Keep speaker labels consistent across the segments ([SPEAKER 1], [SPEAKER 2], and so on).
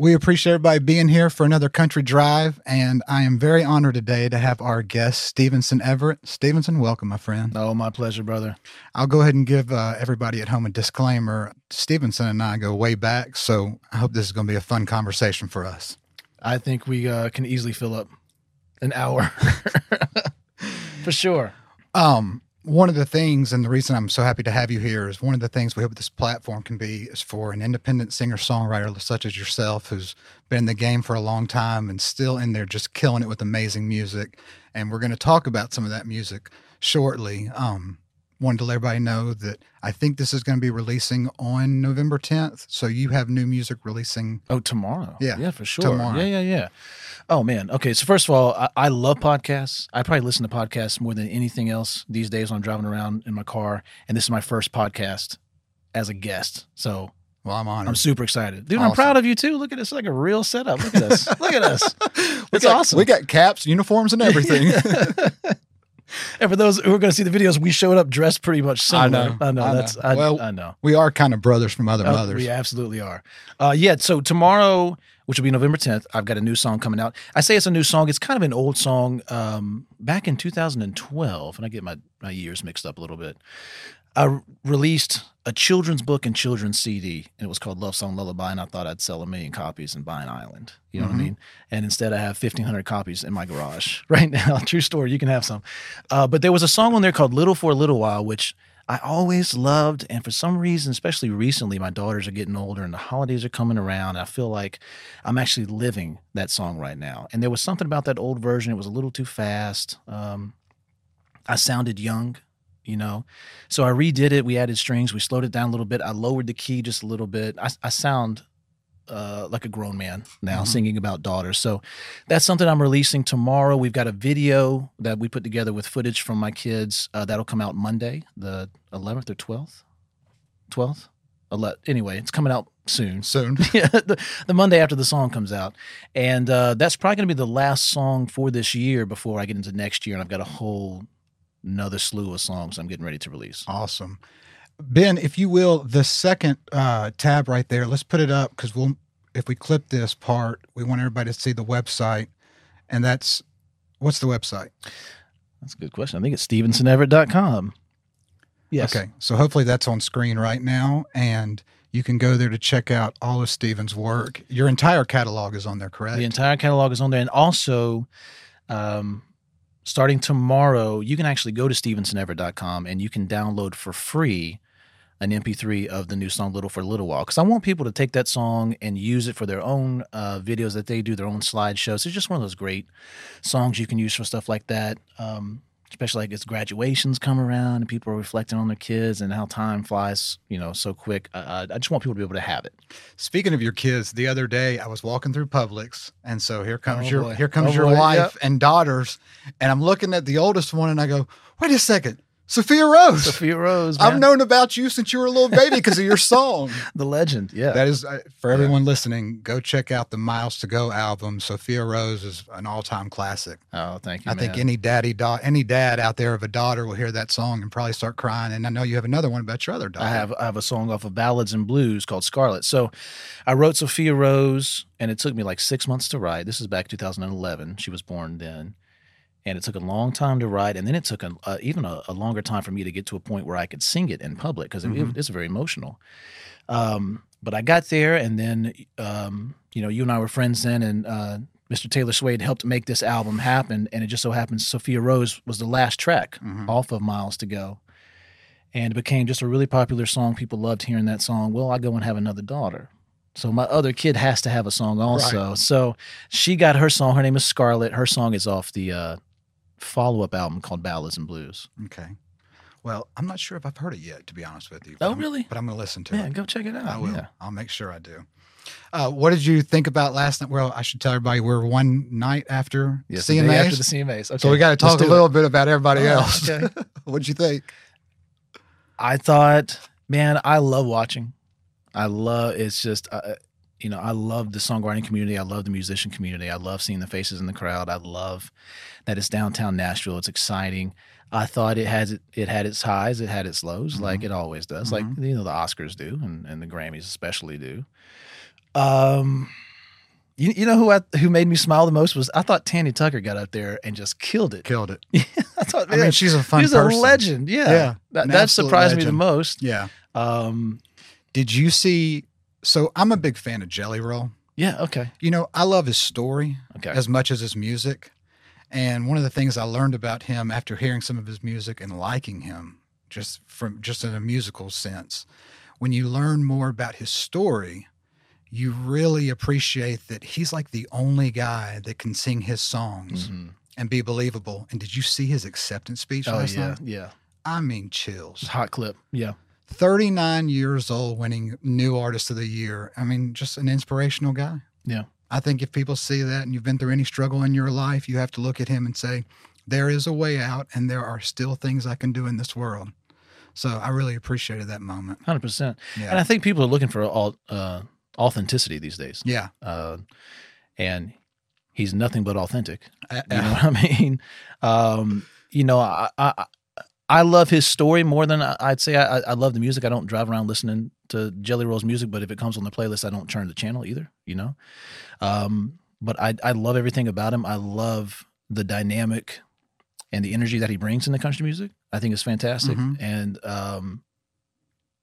[SPEAKER 1] We appreciate everybody being here for another country drive, and I am very honored today to have our guest, Stevenson Everett. Stevenson, welcome, my friend.
[SPEAKER 2] Oh, my pleasure, brother.
[SPEAKER 1] I'll go ahead and give uh, everybody at home a disclaimer. Stevenson and I go way back, so I hope this is going to be a fun conversation for us.
[SPEAKER 2] I think we uh, can easily fill up an hour for sure.
[SPEAKER 1] Um, one of the things, and the reason I'm so happy to have you here, is one of the things we hope this platform can be is for an independent singer songwriter such as yourself, who's been in the game for a long time and still in there just killing it with amazing music. And we're going to talk about some of that music shortly. Um, wanted to let everybody know that I think this is going to be releasing on November 10th. So you have new music releasing.
[SPEAKER 2] Oh, tomorrow.
[SPEAKER 1] Yeah.
[SPEAKER 2] Yeah, for sure.
[SPEAKER 1] Tomorrow.
[SPEAKER 2] Yeah, yeah, yeah. Oh, man. Okay. So, first of all, I, I love podcasts. I probably listen to podcasts more than anything else these days when I'm driving around in my car. And this is my first podcast as a guest. So,
[SPEAKER 1] Well, I'm honored.
[SPEAKER 2] I'm super excited. Dude, I'm proud of you too. Look at this. Like a real setup. Look at us. Look at us.
[SPEAKER 1] we got,
[SPEAKER 2] awesome.
[SPEAKER 1] We got caps, uniforms, and everything.
[SPEAKER 2] And for those who are going to see the videos, we showed up dressed pretty much similar.
[SPEAKER 1] know.
[SPEAKER 2] I know.
[SPEAKER 1] I know.
[SPEAKER 2] that's I,
[SPEAKER 1] Well,
[SPEAKER 2] I know.
[SPEAKER 1] we are kind of brothers from other
[SPEAKER 2] Oh,
[SPEAKER 1] mothers.
[SPEAKER 2] We absolutely are. Uh, yeah. So tomorrow, which will be November 10th, I've got a new song coming out. I say it's a new song. It's kind of an old song um, back in 2012, and I get my, my years mixed up a little bit. I released a children's book and children's CD, and it was called Love Song Lullaby, and I thought I'd sell a million copies and buy an island. You know what I
[SPEAKER 1] Mhm.
[SPEAKER 2] mean? And instead, I have 1,500 copies in my garage right now. True story. You can have some. Uh, but there was a song on there called Little for a Little While, which I always loved. And for some reason, especially recently, my daughters are getting older and the holidays are coming around. I feel like I'm actually living that song right now. And there was something about that old version. It was a little too fast. Um, I sounded young, you know. So I redid it. We added strings. We slowed it down a little bit. I lowered the key just a little bit. I, I sound uh, like a grown man now
[SPEAKER 1] Mhm.
[SPEAKER 2] singing about daughters. So that's something I'm releasing tomorrow. We've got a video that we put together with footage from my kids. Uh, that'll come out Monday, the 11th or 12th. 12th? Ele- anyway, it's coming out soon.
[SPEAKER 1] Soon.
[SPEAKER 2] yeah, the, the Monday after the song comes out. And uh, that's probably going to be the last song for this year before I get into next year. And I've got a whole another slew of songs I'm getting ready to release.
[SPEAKER 1] Awesome. Ben, if you will, the second uh, tab right there, let's put it up because we'll, if we clip this part, we want everybody to see the website. And that's, what's the website?
[SPEAKER 2] That's a good question. I think it's stevensoneverett.com. Yes.
[SPEAKER 1] Okay. So hopefully that's on screen right now. And you can go there to check out all of Steven's work. Your entire catalog is on there, correct?
[SPEAKER 2] The entire catalog is on there. And also, um, starting tomorrow, you can actually go to stevensonever.com and you can download for free an MP3 of the new song Little for a Little While. Because I want people to take that song and use it for their own uh, videos that they do, their own slideshows. It's just one of those great songs you can use for stuff like that. Um, especially like as graduations come around and people are reflecting on their kids and how time flies, you know, so quick. Uh, I just want people to be able to have it.
[SPEAKER 1] Speaking of your kids, the other day I was walking through Publix, and so here comes
[SPEAKER 2] Oh,
[SPEAKER 1] your
[SPEAKER 2] boy.
[SPEAKER 1] here comes
[SPEAKER 2] Oh,
[SPEAKER 1] your
[SPEAKER 2] boy.
[SPEAKER 1] wife
[SPEAKER 2] Yep.
[SPEAKER 1] and daughters, and I'm looking at the oldest one, and I go, "Wait a second, Sophia Rose.
[SPEAKER 2] Sophia Rose,
[SPEAKER 1] I've known about you since you were a little baby because of your song."
[SPEAKER 2] the legend. Yeah.
[SPEAKER 1] That is uh, for everyone listening. Go check out the Miles to Go album. Sophia Rose is an all-time classic.
[SPEAKER 2] Oh, thank you.
[SPEAKER 1] I think any daddy, da- any dad out there of a daughter will hear that song and probably start crying. And I know you have another one about your other daughter.
[SPEAKER 2] I have I have a song off of Ballads and Blues called Scarlet. So I wrote Sophia Rose, and it took me like six months to write. This is back 2011. She was born then, and it took a long time to write, and then it took a, uh, even a, a longer time for me to get to a point where I could sing it in public because
[SPEAKER 1] Mhm.
[SPEAKER 2] it, it's very emotional. Um, but I got there, and then um, you know, you and I were friends then, and uh, Mr. Taylor Swaid helped make this album happen, and it just so happens Sophia Rose was the last track
[SPEAKER 1] Mhm.
[SPEAKER 2] off of Miles to Go. And it became just a really popular song. People loved hearing that song. Well, I go and have another daughter. So my other kid has to have a song also. So she got her song. Her name is Scarlett. Her song is off the uh, follow up album called Ballads and Blues.
[SPEAKER 1] Okay. Well, I'm not sure if I've heard it yet, to be honest with you.
[SPEAKER 2] Oh,
[SPEAKER 1] I'm-
[SPEAKER 2] really?
[SPEAKER 1] But I'm going to listen to
[SPEAKER 2] Yeah,
[SPEAKER 1] it.
[SPEAKER 2] go check it out.
[SPEAKER 1] I will.
[SPEAKER 2] Yeah.
[SPEAKER 1] I'll make sure I do. Uh, what did you think about last night? Well, I should tell everybody we're one night after
[SPEAKER 2] Yes,
[SPEAKER 1] CMAs.
[SPEAKER 2] after the CMAs. Okay.
[SPEAKER 1] so we got to talk a little
[SPEAKER 2] it.
[SPEAKER 1] bit about everybody else.
[SPEAKER 2] okay.
[SPEAKER 1] What'd you think?
[SPEAKER 2] I thought, man, I love watching. I love it's just uh, you know, I love the songwriting community. I love the musician community. I love seeing the faces in the crowd. I love that it's downtown Nashville. It's exciting. I thought it has it it had its highs, it had its lows,
[SPEAKER 1] Mhm.
[SPEAKER 2] like it always does,
[SPEAKER 1] Mhm.
[SPEAKER 2] like you know the Oscars do, and, and the Grammys especially do. Um, You, you know who I, who made me smile the most was I thought Tanya Tucker got up there and just killed it.
[SPEAKER 1] Killed it.
[SPEAKER 2] I thought,
[SPEAKER 1] I mean, she's a fun
[SPEAKER 2] she's
[SPEAKER 1] person.
[SPEAKER 2] a legend. Yeah,
[SPEAKER 1] Yeah,
[SPEAKER 2] that, that surprised me the most.
[SPEAKER 1] Yeah.
[SPEAKER 2] Um,
[SPEAKER 1] Did you see? So I'm a big fan of Jelly Roll.
[SPEAKER 2] yeah, okay,
[SPEAKER 1] You know, I love his story
[SPEAKER 2] okay.
[SPEAKER 1] as much as his music. And one of the things I learned about him after hearing some of his music and liking him, just from just in a musical sense, when you learn more about his story, you really appreciate that he's like the only guy that can sing his songs
[SPEAKER 2] Mhm.
[SPEAKER 1] and be believable. And did you see his acceptance speech
[SPEAKER 2] Oh
[SPEAKER 1] last
[SPEAKER 2] yeah,
[SPEAKER 1] night?
[SPEAKER 2] yeah.
[SPEAKER 1] I mean, chills.
[SPEAKER 2] Hot clip. Yeah.
[SPEAKER 1] 39 years old, winning New Artist of the Year. I mean, just an inspirational guy.
[SPEAKER 2] Yeah.
[SPEAKER 1] I think if people see that and you've been through any struggle in your life, you have to look at him and say, there is a way out and there are still things I can do in this world. So I really appreciated that moment.
[SPEAKER 2] Hundred percent.
[SPEAKER 1] Yeah.
[SPEAKER 2] And I think people are looking for all, uh, authenticity these days.
[SPEAKER 1] yeah.
[SPEAKER 2] Uh, and he's nothing but authentic.
[SPEAKER 1] I-
[SPEAKER 2] You know what I mean? Um, you know, I, I I love his story more than I'd say I, I love the music. I don't drive around listening to Jelly Roll's music, but if it comes on the playlist, I don't turn the channel either. You know, um, but I I love everything about him. I love the dynamic and the energy that he brings in the country music. I think it's fantastic.
[SPEAKER 1] Mhm.
[SPEAKER 2] And um,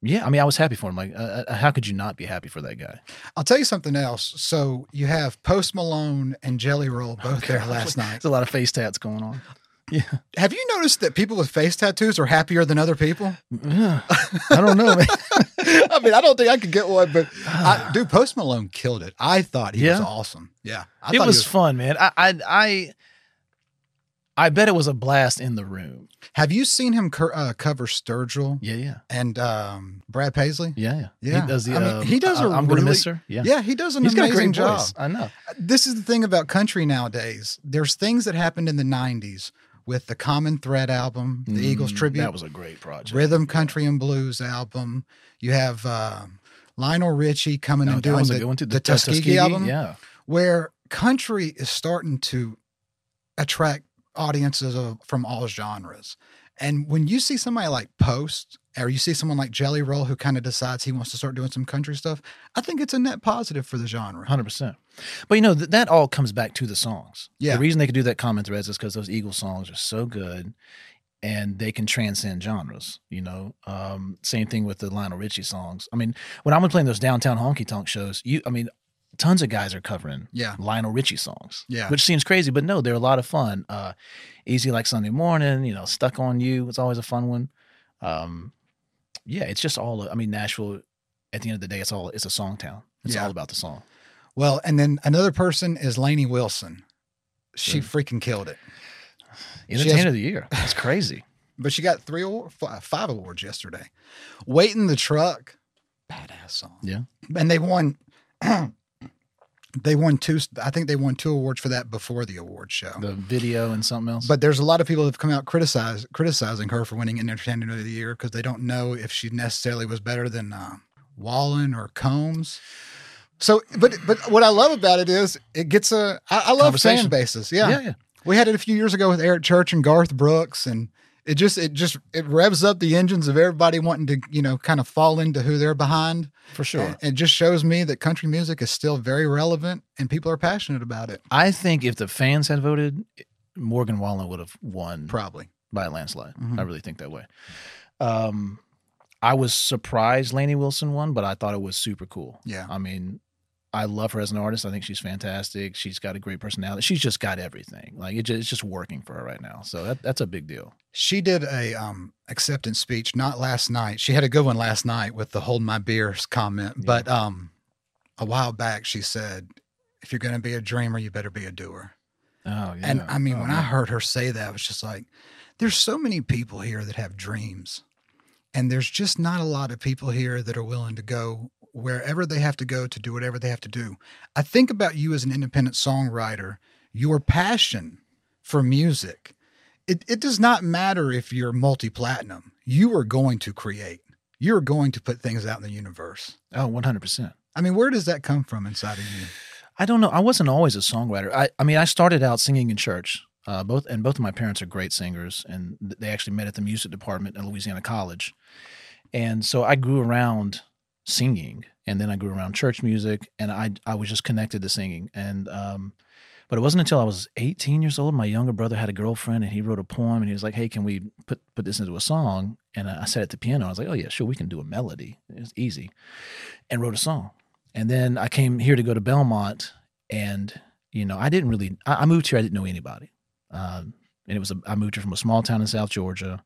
[SPEAKER 2] yeah, I mean, I was happy for him. Like, uh, uh, how could you not be happy for that guy?
[SPEAKER 1] I'll tell you something else. So you have Post Malone and Jelly Roll both there last night.
[SPEAKER 2] There's a lot of face tats going on. Yeah.
[SPEAKER 1] Have you noticed that people with face tattoos are happier than other people?
[SPEAKER 2] Yeah. I don't know, man.
[SPEAKER 1] I mean, I don't think I could get one, but I, dude, Post Malone killed it. I thought he was awesome. Yeah, I
[SPEAKER 2] it
[SPEAKER 1] thought he
[SPEAKER 2] was, fun, man. I, I I I bet it was a blast in the room.
[SPEAKER 1] Have you seen him cur- uh, cover Sturgill
[SPEAKER 2] Yeah, yeah,
[SPEAKER 1] and um, Brad Paisley?
[SPEAKER 2] yeah, yeah.
[SPEAKER 1] Yeah.
[SPEAKER 2] He does the.
[SPEAKER 1] I mean,
[SPEAKER 2] um,
[SPEAKER 1] he does
[SPEAKER 2] I,
[SPEAKER 1] a
[SPEAKER 2] I'm gonna miss her. Yeah,
[SPEAKER 1] Yeah, he does an
[SPEAKER 2] He's
[SPEAKER 1] amazing job.
[SPEAKER 2] voice. I know.
[SPEAKER 1] This is the thing about country nowadays. There's things that happened in the '90s with the Common Thread album, the Eagles
[SPEAKER 2] Mm,
[SPEAKER 1] tribute,
[SPEAKER 2] That was a great project.
[SPEAKER 1] Rhythm Country and Blues album. You have uh, Lionel Richie coming
[SPEAKER 2] No,
[SPEAKER 1] and doing the,
[SPEAKER 2] too.
[SPEAKER 1] the Tuskegee album.
[SPEAKER 2] Yeah,
[SPEAKER 1] where country is starting to attract audiences of, from all genres. And when you see somebody like Post, or you see someone like Jelly Roll who kind of decides he wants to start doing some country stuff, I think it's a net positive for the genre.
[SPEAKER 2] hundred percent. But you know th- that all comes back to the songs.
[SPEAKER 1] Yeah.
[SPEAKER 2] The reason they could do that Common Threads is because those Eagles songs are so good, and they can transcend genres. You know, um, same thing with the Lionel Richie songs. I mean, when I'm playing those downtown honky tonk shows, you, I mean, tons of guys are covering
[SPEAKER 1] Yeah.
[SPEAKER 2] Lionel Richie songs.
[SPEAKER 1] Yeah.
[SPEAKER 2] Which seems crazy, but no, they're a lot of fun. Uh, Easy like Sunday morning, you know, Stuck on You. It's always a fun one. Um, yeah, it's just all. I mean, Nashville. At the end of the day, it's all. It's a song town. It's
[SPEAKER 1] Yeah.
[SPEAKER 2] all about the song.
[SPEAKER 1] Well, and then another person is Lainey Wilson. She freaking killed it.
[SPEAKER 2] Entertainer
[SPEAKER 1] has-
[SPEAKER 2] of the year. That's crazy.
[SPEAKER 1] But she got three or five awards yesterday. Wait in the truck, badass song.
[SPEAKER 2] Yeah.
[SPEAKER 1] and they won. they won two. I think they won two awards for that before the award show.
[SPEAKER 2] The video and something else.
[SPEAKER 1] But there's a lot of people that have come out criticize criticizing her for winning entertainment of the Year because they don't know if she necessarily was better than uh, Wallen or Combs. So, but but what I love about it is it gets a. I, I love fan bases. Yeah.
[SPEAKER 2] yeah, yeah.
[SPEAKER 1] we had it a few years ago with Eric Church and Garth Brooks, and it just it just it revs up the engines of everybody wanting to you know kind of fall into who they're behind.
[SPEAKER 2] for sure.
[SPEAKER 1] It just shows me that country music is still very relevant and people are passionate about it.
[SPEAKER 2] I think if the fans had voted, Morgan Wallen would have won
[SPEAKER 1] Probably.
[SPEAKER 2] by a landslide.
[SPEAKER 1] Mhm.
[SPEAKER 2] I really think that way. Um, I was surprised Lainey Wilson won, but I thought it was super cool.
[SPEAKER 1] Yeah.
[SPEAKER 2] I mean, I love her as an artist. I think she's fantastic. She's got a great personality. She's just got everything. Like it just, it's just working for her right now. So that, that's a big deal.
[SPEAKER 1] She did a um, acceptance speech not last night. She had a good one last night with the "Hold My Beers" comment,
[SPEAKER 2] Yeah.
[SPEAKER 1] but um, a while back she said, "If you're going to be a dreamer, you better be a doer."
[SPEAKER 2] Oh yeah.
[SPEAKER 1] And I mean,
[SPEAKER 2] Oh,
[SPEAKER 1] when I heard her say that, I was just like, there's so many people here that have dreams. And there's just not a lot of people here that are willing to go wherever they have to go to do whatever they have to do. I think about you as an independent songwriter, your passion for music. It, it does not matter if you're multi platinum, you are going to create, you're going to put things out in the universe.
[SPEAKER 2] oh, 100%.
[SPEAKER 1] I mean, where does that come from inside of you?
[SPEAKER 2] I don't know. I wasn't always a songwriter. I, I mean, I started out singing in church. Uh, both and both of my parents are great singers, and they actually met at the music department at Louisiana College. And so I grew around singing and then I grew around church music, and I I was just connected to singing. And um, but it wasn't until I was 18 years old. My younger brother had a girlfriend, and he wrote a poem, and he was like, "Hey, can we put put this into a song?" And I sat at the piano. I was like, "Oh yeah, sure, we can do a melody. It's easy," and wrote a song. And then I came here to go to Belmont, and you know, I didn't really. I, I moved here. I didn't know anybody, um, and it was a, I moved here from a small town in South Georgia,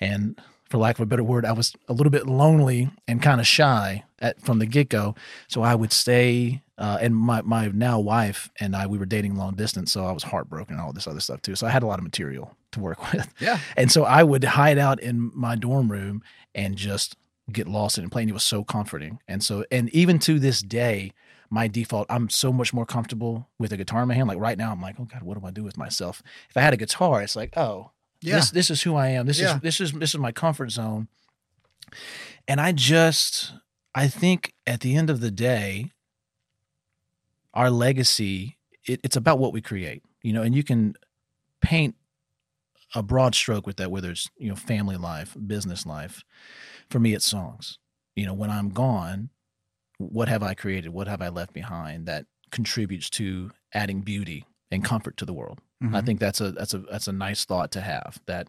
[SPEAKER 2] and for lack of a better word, I was a little bit lonely and kind of shy at, from the get go. So I would stay, uh, and my my now wife and I we were dating long distance, so I was heartbroken and all this other stuff too. So I had a lot of material to work with.
[SPEAKER 1] Yeah.
[SPEAKER 2] And so I would hide out in my dorm room and just get lost in it. Playing it was so comforting. And so, and even to this day, my default, I'm so much more comfortable with a guitar in my hand. Like right now, I'm like, oh God, what do I do with myself? If I had a guitar, it's like, oh,
[SPEAKER 1] Yeah.
[SPEAKER 2] this this is who I am. This
[SPEAKER 1] Yeah.
[SPEAKER 2] is this is this is my comfort zone. And I just I think at the end of the day, our legacy, it, it's about what we create. You know, and you can paint a broad stroke with that, whether it's, you know, family life, business life. For me, it's songs. You know, when I'm gone, what have I created? What have I left behind that contributes to adding beauty and comfort to the world? I
[SPEAKER 1] Mhm.
[SPEAKER 2] think that's a that's a that's a nice thought to have. That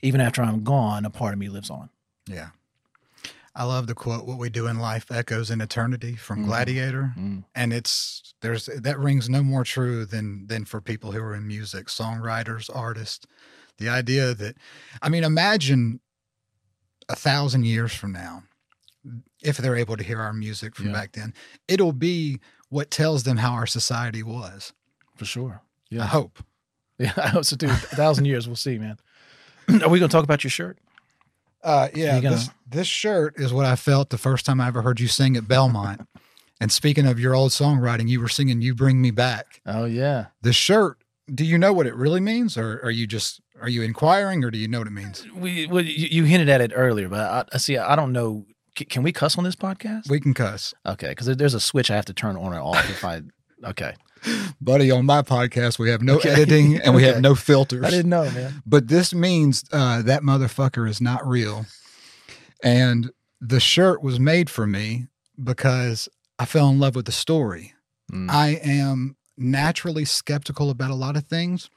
[SPEAKER 2] even after I'm gone, a part of me lives on.
[SPEAKER 1] Yeah. I love the quote, what we do in life echoes in eternity from
[SPEAKER 2] Mhm.
[SPEAKER 1] Gladiator.
[SPEAKER 2] Mm.
[SPEAKER 1] And it's there's that rings no more true than than for people who are in music, songwriters, artists. The idea that I mean, imagine a thousand years from now, if they're able to hear our music from
[SPEAKER 2] Yeah.
[SPEAKER 1] back then, it'll be what tells them how our society was.
[SPEAKER 2] For sure. Yeah.
[SPEAKER 1] I hope.
[SPEAKER 2] Yeah. I hope so too. A thousand years, we'll see, man. Are we gonna talk about your shirt?
[SPEAKER 1] Uh, yeah,
[SPEAKER 2] gonna-
[SPEAKER 1] this, this shirt is what I felt the first time I ever heard you sing at Belmont. and speaking of your old songwriting, you were singing "You Bring Me Back."
[SPEAKER 2] Oh yeah.
[SPEAKER 1] The shirt. Do you know what it really means, or are you just are you inquiring, or do you know what it means?
[SPEAKER 2] We well, you, you hinted at it earlier, but I, I see. I don't know. C- Can we cuss on this podcast?
[SPEAKER 1] We can cuss,
[SPEAKER 2] Okay, because there's a switch I have to turn on or off if I. Okay,
[SPEAKER 1] buddy. On my podcast, we have no
[SPEAKER 2] Okay.
[SPEAKER 1] editing and we have no filters.
[SPEAKER 2] I didn't know, man.
[SPEAKER 1] but this means uh, that motherfucker is not real. And the shirt was made for me because I fell in love with the story.
[SPEAKER 2] Mm.
[SPEAKER 1] I am naturally skeptical about a lot of things.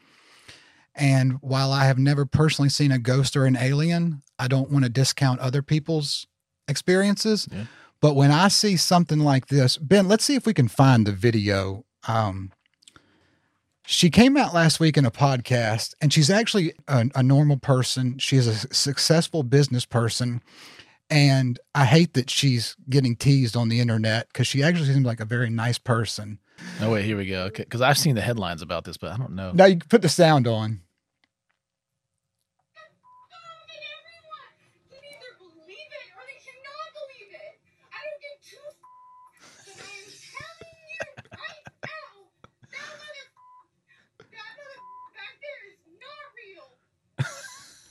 [SPEAKER 1] And while I have never personally seen a ghost or an alien, I don't want to discount other people's experiences.
[SPEAKER 2] Yeah.
[SPEAKER 1] But when I see something like this, Ben, let's see if we can find the video. Um, she came out last week in a podcast, and she's actually a, a normal person. She's a successful business person. And I hate that she's getting teased on the internet because she actually seems like a very nice person.
[SPEAKER 2] Oh wait, here we go. Okay, because I've seen the headlines about this, but I don't know.
[SPEAKER 1] Now you can put the sound on.
[SPEAKER 3] Can either believe it or they cannot believe it. I don't give two f- but I am telling you right now, that mother that mother back there is not real. and you can sit on this plane and you can die with them or not. I'm not going to.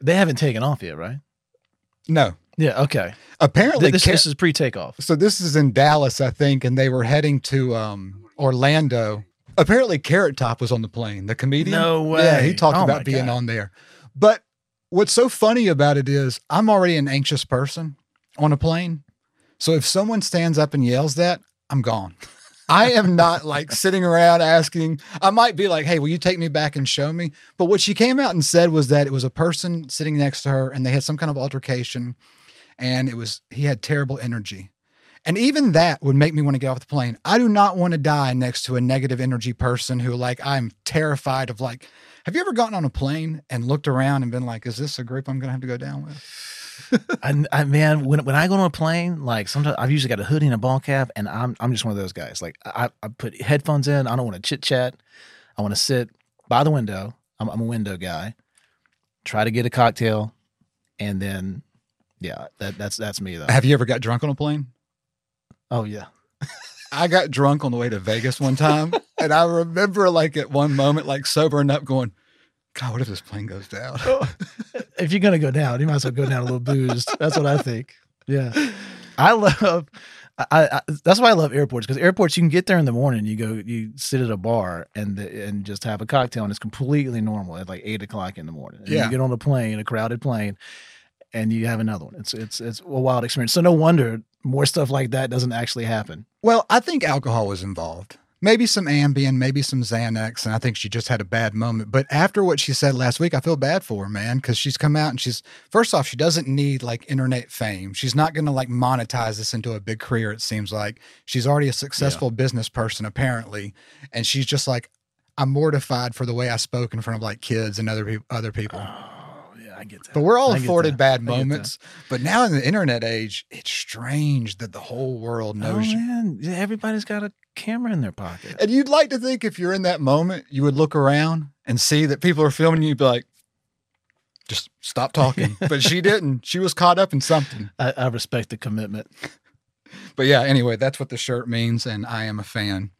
[SPEAKER 2] They haven't taken off yet, right?
[SPEAKER 1] No,
[SPEAKER 2] Yeah. Okay.
[SPEAKER 1] apparently,
[SPEAKER 2] this,
[SPEAKER 1] Ca-
[SPEAKER 2] this is pre-takeoff.
[SPEAKER 1] so this is in Dallas, I think, and they were heading to um, Orlando. Apparently, Carrot Top was on the plane. The comedian.
[SPEAKER 2] No way.
[SPEAKER 1] Yeah, he talked
[SPEAKER 2] Oh
[SPEAKER 1] about being
[SPEAKER 2] God.
[SPEAKER 1] on there. But what's so funny about it is, I'm already an anxious person on a plane. So if someone stands up and yells that, I'm gone. I am not like sitting around asking. I might be like, hey, will you take me back and show me? But what she came out and said was that it was a person sitting next to her and they had some kind of altercation and it was, he had terrible energy. And even that would make me want to get off the plane. I do not want to die next to a negative energy person who, like, I'm terrified of. Like, have you ever gotten on a plane and looked around and been like, is this a group I'm going to have to go down with?
[SPEAKER 2] I, I man, when when I go on a plane, like sometimes I've usually got a hoodie and a ball cap, and I'm I'm just one of those guys. Like I, I put headphones in. I don't want to chit chat. I want to sit by the window. I'm, I'm a window guy. Try to get a cocktail, and then yeah, that that's that's me though.
[SPEAKER 1] Have you ever got drunk on a plane?
[SPEAKER 2] Oh yeah,
[SPEAKER 1] I got drunk on the way to Vegas one time, and I remember, like, at one moment, like, sobering up, going, God, what if this plane goes down?
[SPEAKER 2] if you're gonna go down, you might as well go down a little boozed. That's what I think. Yeah, I love. I, I that's why I love airports because airports you can get there in the morning. You go, you sit at a bar and the, and just have a cocktail, and it's completely normal at like eight o'clock in the morning. And
[SPEAKER 1] Yeah.
[SPEAKER 2] you get on a plane, a crowded plane, and you have another one. It's it's it's a wild experience. So no wonder more stuff like that doesn't actually happen.
[SPEAKER 1] Well, I think alcohol was involved. Maybe some Ambien, maybe some Xanax, and I think she just had a bad moment. But after what she said last week, I feel bad for her, man, because she's come out and she's first off, she doesn't need like internet fame. She's not going to like monetize this into a big career. It seems like she's already a successful business person, apparently, and she's just like, I'm mortified for the way I spoke in front of like kids and other people, other people.
[SPEAKER 2] Yeah, I get that.
[SPEAKER 1] But we're all afforded bad
[SPEAKER 2] I get that.
[SPEAKER 1] moments. But now in the internet age, it's strange that the whole world
[SPEAKER 2] Oh
[SPEAKER 1] knows you.
[SPEAKER 2] man, everybody's got a camera in their pocket.
[SPEAKER 1] And you'd like to think if you're in that moment, you would look around and see that people are filming you, you'd be like, just stop talking. but she didn't. She was caught up in something.
[SPEAKER 2] I, I respect the commitment.
[SPEAKER 1] But yeah, anyway, that's what the shirt means, and I am a fan.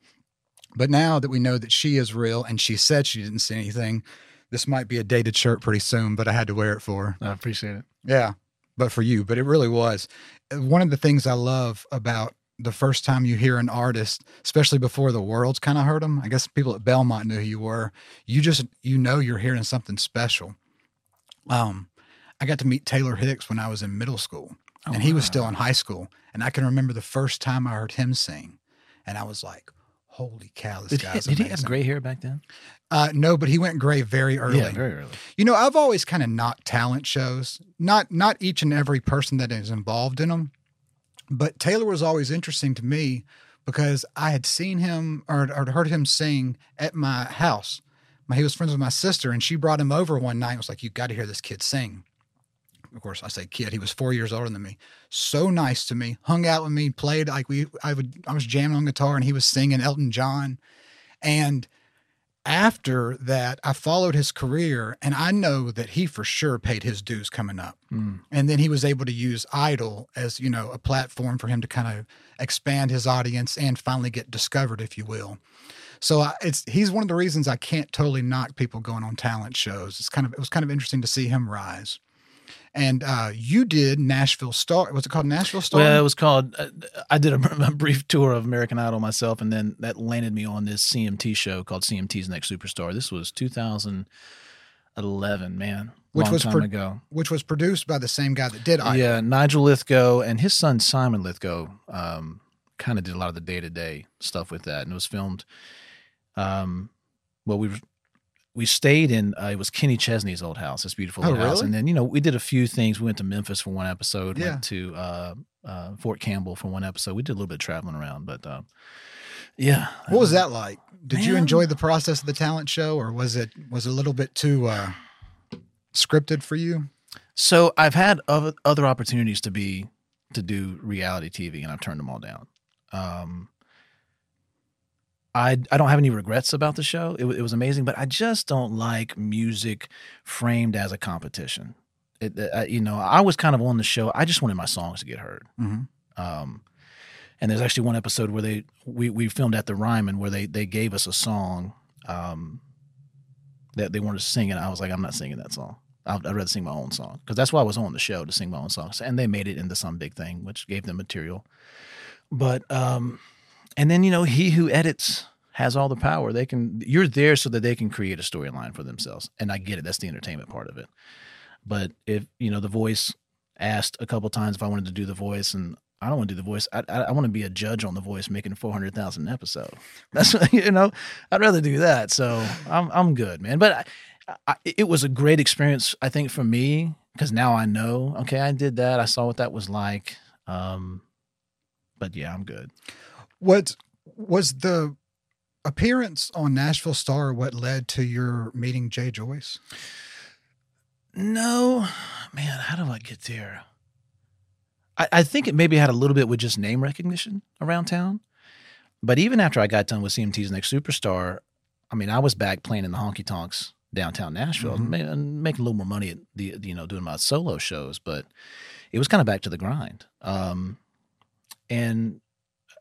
[SPEAKER 1] But now that we know that she is real and she said she didn't see anything, this might be a dated shirt pretty soon, but I had to wear it for.
[SPEAKER 2] I appreciate it.
[SPEAKER 1] Yeah, but for you, but it really was. One of the things I love about the first time you hear an artist, especially before the world's kind of heard them, I guess people at Belmont knew who you were. You just, you know, you're hearing something special. Um, I got to meet Taylor Hicks when I was in middle school,
[SPEAKER 2] Oh,
[SPEAKER 1] and he was still in high school. And I can remember the first time I heard him sing, and I was like, "Holy cow, this
[SPEAKER 2] Did, he,
[SPEAKER 1] guy's
[SPEAKER 2] did he have gray hair back then?
[SPEAKER 1] Uh, no, but he went gray very early.
[SPEAKER 2] Yeah, very early.
[SPEAKER 1] You know, I've always kind of knocked talent shows. Not not each and every person that is involved in them, but Taylor was always interesting to me because I had seen him or, or heard him sing at my house. My, he was friends with my sister, and she brought him over one night. and was like, "You got to hear this kid sing." Of course, I say kid. He was four years older than me. So nice to me. Hung out with me. Played like we. I would. I was jamming on guitar, and he was singing Elton John. And after that, I followed his career, and I know that he for sure paid his dues coming up.
[SPEAKER 2] Mm.
[SPEAKER 1] And then he was able to use Idol as you know a platform for him to kind of expand his audience and finally get discovered, if you will. So I, it's he's one of the reasons I can't totally knock people going on talent shows. It's kind of it was kind of interesting to see him rise. And uh, you did Nashville Star. Was it called Nashville Star?
[SPEAKER 2] Well, it was called. Uh, I did a, a brief tour of American Idol myself, and then that landed me on this CMT show called CMT's Next Superstar. This was 2011, man,
[SPEAKER 1] Which
[SPEAKER 2] long
[SPEAKER 1] was
[SPEAKER 2] time
[SPEAKER 1] pro-
[SPEAKER 2] ago.
[SPEAKER 1] which was produced by the same guy that did Idol.
[SPEAKER 2] Yeah, Nigel Lythgoe and his son Simon Lythgoe um, kind of did a lot of the day to day stuff with that, and it was filmed. Um, well, we we stayed in uh, it was Kenny Chesney's old house, this beautiful
[SPEAKER 1] Oh,
[SPEAKER 2] old house,
[SPEAKER 1] really?
[SPEAKER 2] and then you know we did a few things. We went to Memphis for one episode,
[SPEAKER 1] Yeah.
[SPEAKER 2] went to uh, uh, Fort Campbell for one episode. We did a little bit of traveling around, but uh, yeah,
[SPEAKER 1] What was that like? Did you enjoy the process of the talent show, or was it was it a little bit too uh, scripted for you?
[SPEAKER 2] So I've had other other opportunities to be to do reality TV, and I've turned them all down. Um, I I don't have any regrets about the show. It, it was amazing, but I just don't like music framed as a competition. It, uh, you know, I was kind of on the show. I just wanted my songs to get heard.
[SPEAKER 1] Mm-hmm.
[SPEAKER 2] Um, and there's actually one episode where they we we filmed at the Ryman where they they gave us a song um, that they wanted to sing, and I was like, I'm not singing that song. I'd, I'd rather sing my own song because that's why I was on the show to sing my own songs, and they made it into some big thing, which gave them material. But um, and then you know, he who edits has all the power. They can you're there so that they can create a storyline for themselves, and I get it. That's the entertainment part of it. But if you know, the voice asked a couple times if I wanted to do the voice, and I don't want to do the voice. I I, I want to be a judge on the voice, making four hundred thousand an episode. That's you know, I'd rather do that. So I'm I'm good, man. But I, I, it was a great experience, I think, for me because now I know. Okay, I did that. I saw what that was like. Um, but yeah, I'm good.
[SPEAKER 1] What was the appearance on Nashville Star? What led to your meeting Jay Joyce?
[SPEAKER 2] No, man, how do I get there? I, I think it maybe had a little bit with just name recognition around town. But even after I got done with CMT's Next Superstar, I mean, I was back playing in the honky tonks downtown Nashville,
[SPEAKER 1] Mhm.
[SPEAKER 2] ma- and making a little more money at the you know doing my solo shows. But it was kind of back to the grind. Um, and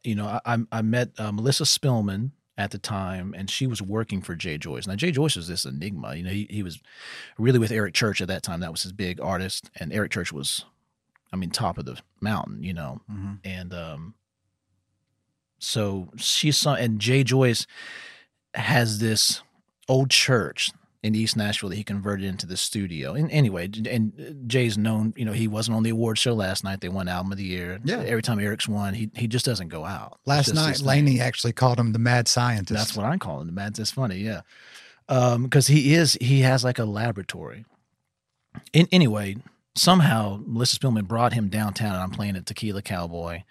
[SPEAKER 2] you know, I, I, met uh, Melissa Spillman at the time, and she was working for Jay Joyce. Now, Jay Joyce was this enigma. You know, he, he was really with Eric Church at that time. That was his big artist, and Eric Church was, I mean, top of the mountain. You know,
[SPEAKER 1] Mm-hmm.
[SPEAKER 2] and um, so she saw, and Jay Joyce has this old church in East Nashville that he converted into the studio. And anyway, and Jay's known, you know, he wasn't on the award show last night. They won album of the year.
[SPEAKER 1] Yeah.
[SPEAKER 2] Every time Eric's won, he he just doesn't go out.
[SPEAKER 1] Last night. Lainey actually called him the mad scientist.
[SPEAKER 2] That's what I call him. The mad. that's funny, yeah. Um, because he is he has like a laboratory. In anyway, somehow Melissa Spillman brought him downtown and I'm playing at Tequila Cowboy.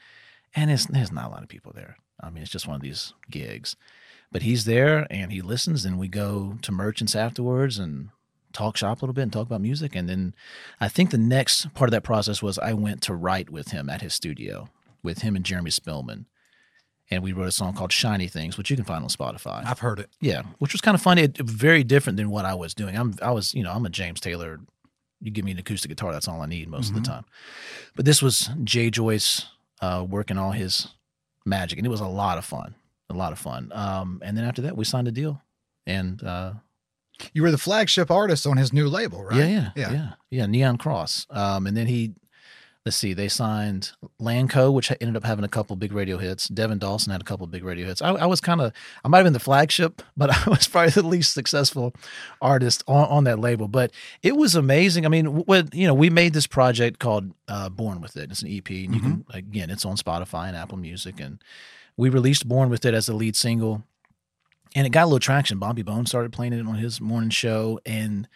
[SPEAKER 2] And it's there's not a lot of people there. I mean, it's just one of these gigs. But he's there and he listens and we go to merchants afterwards and talk shop a little bit and talk about music. And then I think the next part of that process was I went to write with him at his studio with him and Jeremy Spillman. And we wrote a song called Shiny Things, which you can find on Spotify.
[SPEAKER 1] I've heard it.
[SPEAKER 2] Yeah, which was kind of funny. It, very different than what I was doing. I'm I was you know I'm a James Taylor. You give me an acoustic guitar, that's all I need most of
[SPEAKER 1] Mhm.
[SPEAKER 2] the time. But this was Jay Joyce uh, working all his magic, and it was a lot of fun. A lot of fun. Um, and then after that, we signed a deal, and uh,
[SPEAKER 1] You were the flagship artist on his new label, right?
[SPEAKER 2] yeah, yeah,
[SPEAKER 1] Yeah.
[SPEAKER 2] yeah, yeah, Neon Cross. Um, and then he, let's see, they signed Lanco, which ended up having a couple big radio hits. Devin Dawson had a couple big radio hits. I, I was kind of, I might have been the flagship, but I was probably the least successful artist on, on that label. But it was amazing. I mean, what you know, we made this project called uh, Born with It. It's an EP, and you can again, it's on Spotify and Apple Music, and we released Born with It as the lead single. And it got a little traction. Bobby Bone started playing it on his morning show, and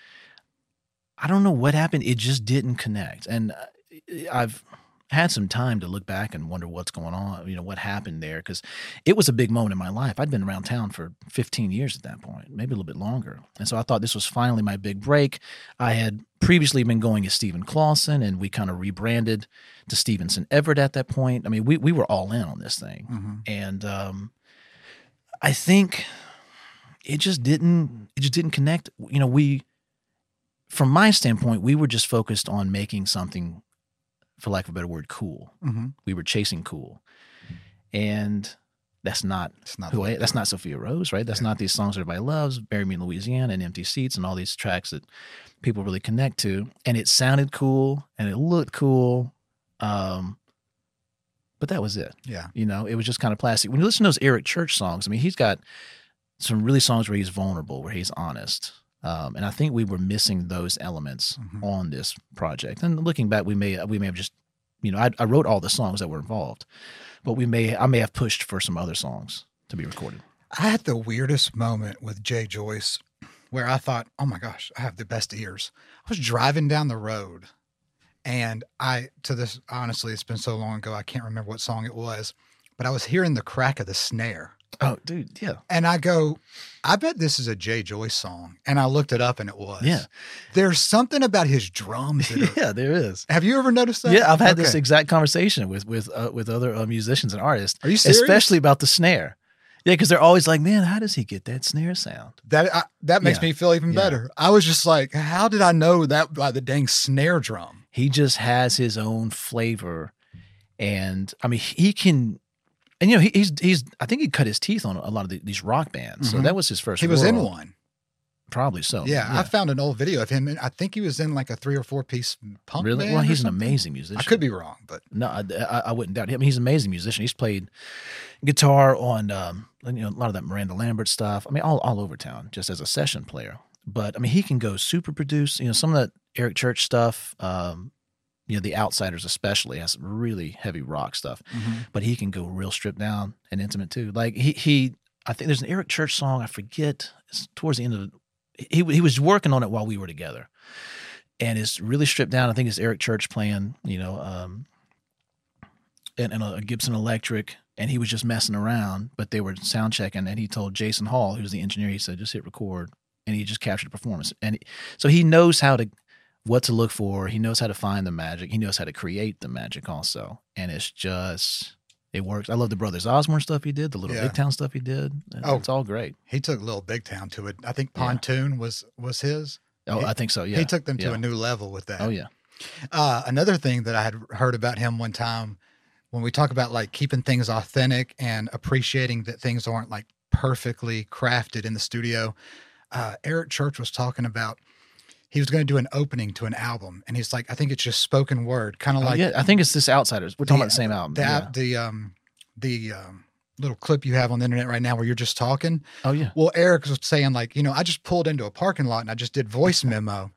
[SPEAKER 2] I don't know what happened. It just didn't connect. And uh, I've had some time to look back and wonder what's going on, you know, what happened there. Cause it was a big moment in my life. I'd been around town for 15 years at that point, maybe a little bit longer. And so I thought this was finally my big break. I had previously been going as Stephen Clausen and we kind of rebranded to Stevenson Everett at that point. I mean, we, we were all in on this thing.
[SPEAKER 1] Mhm.
[SPEAKER 2] And um, I think it just didn't it just didn't connect. You know, we from my standpoint, we were just focused on making something, for lack of a better word, cool.
[SPEAKER 1] Mhm.
[SPEAKER 2] We were chasing cool, and that's not
[SPEAKER 1] It's not
[SPEAKER 2] who I, that's not Sophia Rose, right? That's not these songs that everybody loves, "Bury Me in Louisiana" and "Empty Seats" and all these tracks that people really connect to. And it sounded cool and it looked cool, um, but that was it.
[SPEAKER 1] Yeah.
[SPEAKER 2] You know, it was just kind of plastic. When you listen to those Eric Church songs, I mean, he's got some really songs where he's vulnerable, where he's honest. Um, and I think we were missing those elements
[SPEAKER 1] Mhm.
[SPEAKER 2] on this project. And looking back, we may we may have just, you know, I, I wrote all the songs that were involved, but we may I may have pushed for some other songs to be recorded.
[SPEAKER 1] I had the weirdest moment with Jay Joyce where I thought, oh my gosh, I have the best ears. I was driving down the road and I, to this, honestly, it's been so long ago, I can't remember what song it was, but I was hearing the crack of the snare.
[SPEAKER 2] Oh, dude, yeah,
[SPEAKER 1] And I go, I bet this is a Jay Joyce song. And I looked it up and it was.
[SPEAKER 2] Yeah.
[SPEAKER 1] There's something about his drums. Are,
[SPEAKER 2] yeah, there is.
[SPEAKER 1] have you ever noticed that?
[SPEAKER 2] Yeah, I've had this exact conversation with with uh, with other uh, musicians and artists,
[SPEAKER 1] Are you serious?
[SPEAKER 2] especially about the snare. Yeah, because they're always like, "Man, how does he get that snare sound?"
[SPEAKER 1] That I, that makes
[SPEAKER 2] Yeah.
[SPEAKER 1] me feel even
[SPEAKER 2] Yeah.
[SPEAKER 1] better. I was just like, how did I know that by the dang snare drum?
[SPEAKER 2] He just has his own flavor, and I mean, he can. And you know, he, he's he's. I think he cut his teeth on a lot of the, these rock bands. So
[SPEAKER 1] Mhm.
[SPEAKER 2] that was his first.
[SPEAKER 1] He was in one.
[SPEAKER 2] probably so.
[SPEAKER 1] Yeah, I found an old video of him, and I think he was in like a three or four piece punk
[SPEAKER 2] really.
[SPEAKER 1] band
[SPEAKER 2] Well, he's an amazing musician.
[SPEAKER 1] I could be wrong, but
[SPEAKER 2] No, I, I, I wouldn't doubt him. He's an amazing musician. He's played guitar on um, you know a lot of that Miranda Lambert stuff. I mean, all all over town, just as a session player. But I mean, he can go super produce. You know, some of that Eric Church stuff. Um, you know, the Outsiders especially has some really heavy rock stuff. But he can go real stripped down and intimate too. Like he he, I think there's an Eric Church song. I forget. It's towards the end of. He he was working on it while we were together, and it's really stripped down. I think it's Eric Church playing. You know. um and, and a Gibson Electric, and he was just messing around. But they were sound checking, and he told Jason Hall, who's the engineer, he said, "Just hit record," and he just captured the performance. And he- so he knows how to what to look for. He knows how to find the magic. He knows how to create the magic also, and it's just it works. I love the Brothers Osborne stuff he did, the Little
[SPEAKER 1] Yeah.
[SPEAKER 2] Big Town stuff he did.
[SPEAKER 1] Oh.
[SPEAKER 2] It's all great.
[SPEAKER 1] he took Little Big Town to it. I think
[SPEAKER 2] Yeah.
[SPEAKER 1] Pontoon was was his.
[SPEAKER 2] Oh,
[SPEAKER 1] He-
[SPEAKER 2] I think so. Yeah,
[SPEAKER 1] He took them to a new level with that.
[SPEAKER 2] Oh yeah,
[SPEAKER 1] Uh, another thing that I had heard about him one time when we talk about like keeping things authentic and appreciating that things aren't like perfectly crafted in the studio. Uh, Eric Church was talking about he was going to do an opening to an album, and he's like, I think it's just spoken word, kind of
[SPEAKER 2] Oh,
[SPEAKER 1] like
[SPEAKER 2] yeah. I think it's this Outsiders. We're talking
[SPEAKER 1] the-
[SPEAKER 2] about the same album.
[SPEAKER 1] the
[SPEAKER 2] yeah.
[SPEAKER 1] the um the um little clip you have on the internet right now where you're just talking.
[SPEAKER 2] Oh yeah.
[SPEAKER 1] Well, Eric was saying like, you know, I just pulled into a parking lot and I just did voice memo,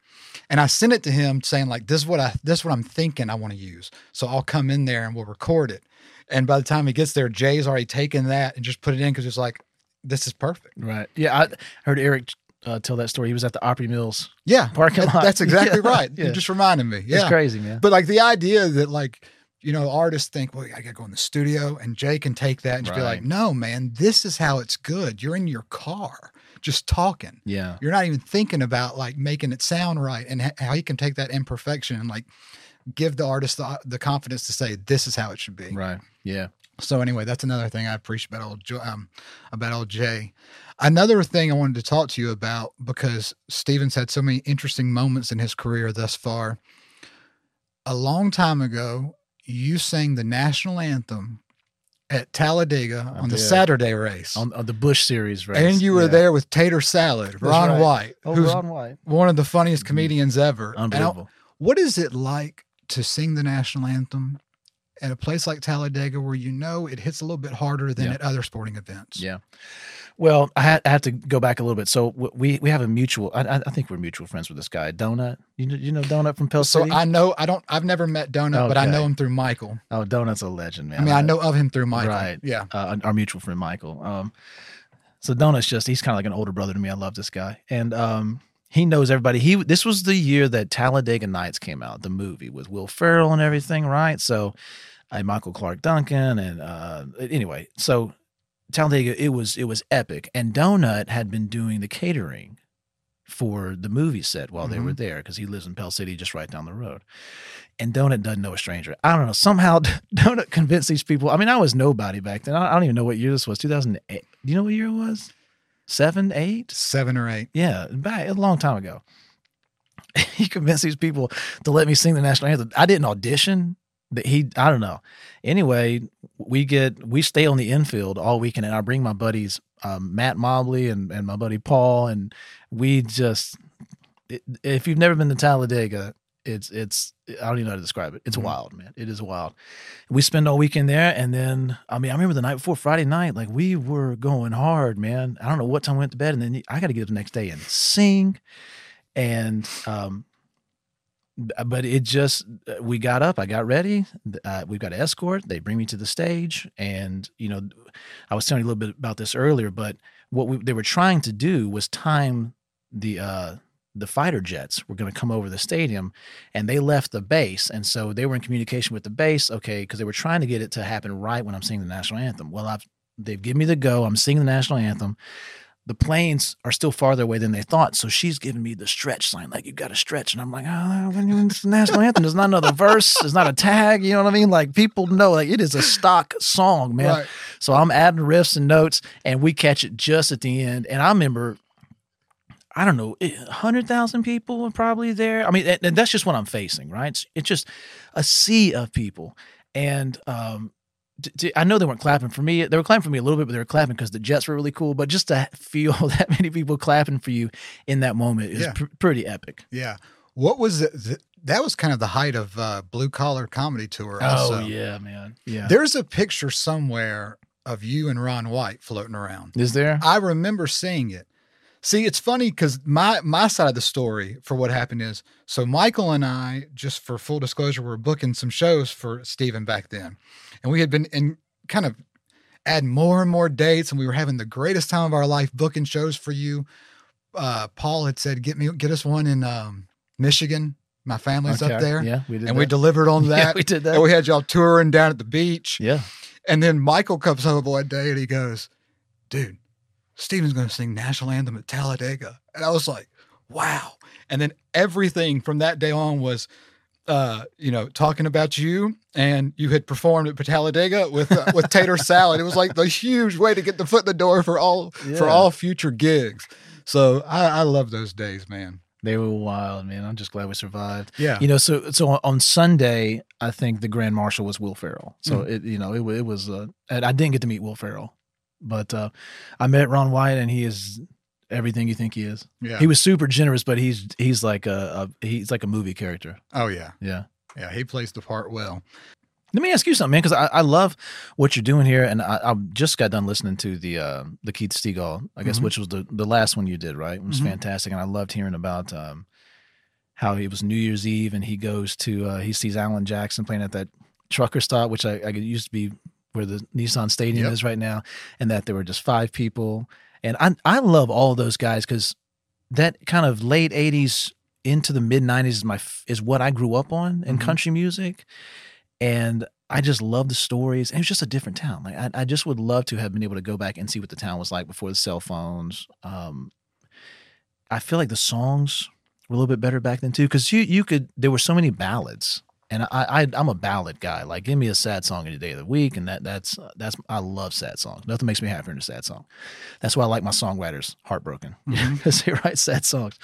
[SPEAKER 1] and I sent it to him saying like, this is what I this is what I'm thinking I want to use. So I'll come in there and we'll record it. And by the time he gets there, Jay's already taken that and just put it in because it's like, this is perfect.
[SPEAKER 2] Right. Yeah. I heard Eric uh, tell that story. He was at the Opry Mills.
[SPEAKER 1] Yeah,
[SPEAKER 2] Parking
[SPEAKER 1] that-
[SPEAKER 2] lot.
[SPEAKER 1] That's exactly
[SPEAKER 2] Yeah,
[SPEAKER 1] right.
[SPEAKER 2] yeah.
[SPEAKER 1] You just reminded me.
[SPEAKER 2] It's
[SPEAKER 1] Yeah,
[SPEAKER 2] crazy, man.
[SPEAKER 1] but like the idea that like you know artists think, well, I got to go in the studio, and Jay can take that and just be like, no, man, this is how it's good. You're in your car, just talking.
[SPEAKER 2] yeah.
[SPEAKER 1] You're not even thinking about like making it sound right, and how you can take that imperfection and like give the artist the, the confidence to say this is how it should be.
[SPEAKER 2] Right. Yeah.
[SPEAKER 1] So anyway, that's another thing I appreciate about old um, about old Jay. Another thing I wanted to talk to you about because Steven's had so many interesting moments in his career thus far. A long time ago, you sang the national anthem at Talladega
[SPEAKER 2] I
[SPEAKER 1] on the. Saturday race,
[SPEAKER 2] On, on the Busch series, race,
[SPEAKER 1] and you were there with Tater Salad, Ron
[SPEAKER 2] right.
[SPEAKER 1] White,
[SPEAKER 2] Oh,
[SPEAKER 1] who's
[SPEAKER 2] Ron White.
[SPEAKER 1] one of the funniest mm-hmm. comedians ever. And
[SPEAKER 2] Unbelievable.
[SPEAKER 1] what is it like to sing the national anthem at a place like Talladega where you know it hits a little bit harder than
[SPEAKER 2] Yeah.
[SPEAKER 1] at other sporting events?
[SPEAKER 2] Yeah. Well, I had, I had to go back a little bit. So we we have a mutual. I, I I think we're mutual friends with this guy, Donut. You know, you know Donut from Pell
[SPEAKER 1] So I know I don't I've never met Donut, but I know him through Michael.
[SPEAKER 2] oh, Donut's a legend, man.
[SPEAKER 1] I mean, I know of him through Michael.
[SPEAKER 2] Right.
[SPEAKER 1] Yeah.
[SPEAKER 2] uh, our mutual friend Michael. Um, so Donut's just he's kind of like an older brother to me. I love this guy, and um, he knows everybody. He this was the year that Talladega Nights came out, the movie with Will Ferrell and everything, right? So, uh, Michael Clarke Duncan, and uh, anyway, so Talladega it was it was epic, and Donut had been doing the catering for the movie set while they were mm-hmm. there because he lives in Pell City, just right down the road. And Donut doesn't know a stranger. I don't know. Somehow Donut convinced these people. I mean, I was nobody back then. I don't even know what year this was. 2008. Do you know what year it was? Seven, eight?
[SPEAKER 1] Or eight.
[SPEAKER 2] Yeah, back a long time ago. he convinced these people to let me sing the national anthem. I didn't audition. He, I don't know. Anyway, we get we stay on the infield all weekend, and I bring my buddies um, Matt Mobley and and my buddy Paul, and we just. It, if you've never been to Talladega, it's it's I don't even know how to describe it. It's
[SPEAKER 1] Mhm.
[SPEAKER 2] wild, man. It is wild. We spend all weekend there, and then I mean, I remember the night before Friday night, like we were going hard, man. I don't know what time we went to bed, and then I got to get up the next day and sing, and um, but it just uh, we got up, I got ready. Uh, we've got an escort. They bring me to the stage, and you know, I was telling you a little bit about this earlier, but what we, they were trying to do was time the uh the fighter jets were going to come over the stadium and they left the base and so they were in communication with the base okay because they were trying to get it to happen right when i'm singing the national anthem well i've they've given me the go i'm singing the national anthem the planes are still farther away than they thought so she's giving me the stretch sign like you got to stretch and i'm like oh when you're the national anthem there's not another verse there's not a tag you know what i mean like people know like it is a stock song man
[SPEAKER 1] Right.
[SPEAKER 2] so I'm adding riffs and notes, and we catch it just at the end. And I remember, I don't know, hundred thousand people were probably there. I mean, and and that's just what I'm facing, right? It's, it's just a sea of people, and um, t- t- I know they weren't clapping for me. They were clapping for me a little bit, but they were clapping because the Jets were really cool. But just to feel that many people clapping for you in that moment is
[SPEAKER 1] Yeah.
[SPEAKER 2] pr- pretty epic.
[SPEAKER 1] Yeah. What was it? th- That was kind of the height of uh, blue collar comedy tour. Also.
[SPEAKER 2] Oh yeah, man. Yeah.
[SPEAKER 1] There's a picture somewhere of you and Ron White floating around.
[SPEAKER 2] Is there?
[SPEAKER 1] I remember seeing it. See, it's funny because my my side of the story for what happened is so Michael and I, just for full disclosure, were booking some shows for Steven back then. And we had been in kind of adding more and more dates, and we were having the greatest time of our life booking shows for you. Uh, Paul had said, Get me get us one in um, Michigan. My family's up there.
[SPEAKER 2] Yeah, we did.
[SPEAKER 1] And we delivered on that.
[SPEAKER 2] Yeah,
[SPEAKER 1] that.
[SPEAKER 2] we did that.
[SPEAKER 1] and we had y'all touring down at the beach.
[SPEAKER 2] yeah.
[SPEAKER 1] And then Michael comes home one day and he goes, dude, Steven's going to sing national anthem at Talladega. And I was like, wow. And then everything from that day on was, uh, you know, talking about you and you had performed at Talladega with, uh, with Tater Salad. It was like the huge way to get the foot in the door for all, for all future gigs. So I, I love those days, man.
[SPEAKER 2] They were wild, man. I'm just glad we survived.
[SPEAKER 1] Yeah.
[SPEAKER 2] You know, so so on- Sunday, I think the grand marshal was Will Ferrell. So it, you know, it, it was. Uh, and I didn't get to meet Will Ferrell, but uh, I met Ron White, and he is everything you think he is.
[SPEAKER 1] Yeah.
[SPEAKER 2] He was super generous, but he's he's like a, a he's like a movie character.
[SPEAKER 1] oh, yeah.
[SPEAKER 2] Yeah.
[SPEAKER 1] Yeah. He plays the part well.
[SPEAKER 2] Let me ask you something, man, because I, I love what you're doing here, and I, I just got done listening to the uh, the Keith Stegall, I guess,
[SPEAKER 1] Mhm.
[SPEAKER 2] which was the the last one you did, right? It was
[SPEAKER 1] Mhm.
[SPEAKER 2] fantastic, and I loved hearing about um, how it was New Year's Eve, and he goes to uh, he sees Alan Jackson playing at that trucker stop, which I, I used to be where the Nissan Stadium
[SPEAKER 1] Yep.
[SPEAKER 2] is right now, and that there were just five people, and I I love all those guys because that kind of late '80s into the mid '90s is my is what I grew up on in
[SPEAKER 1] Mhm.
[SPEAKER 2] country music and I just love the stories. And it was just a different town. Like I, I just would love to have been able to go back and see what the town was like before the cell phones. Um, I feel like the songs were a little bit better back then too, because you you could there were so many ballads, and I, I I'm a ballad guy. Like give me a sad song any day of the week, and that that's that's I love sad songs. Nothing makes me happier than a sad song. That's why I like my songwriters heartbroken because they write sad songs.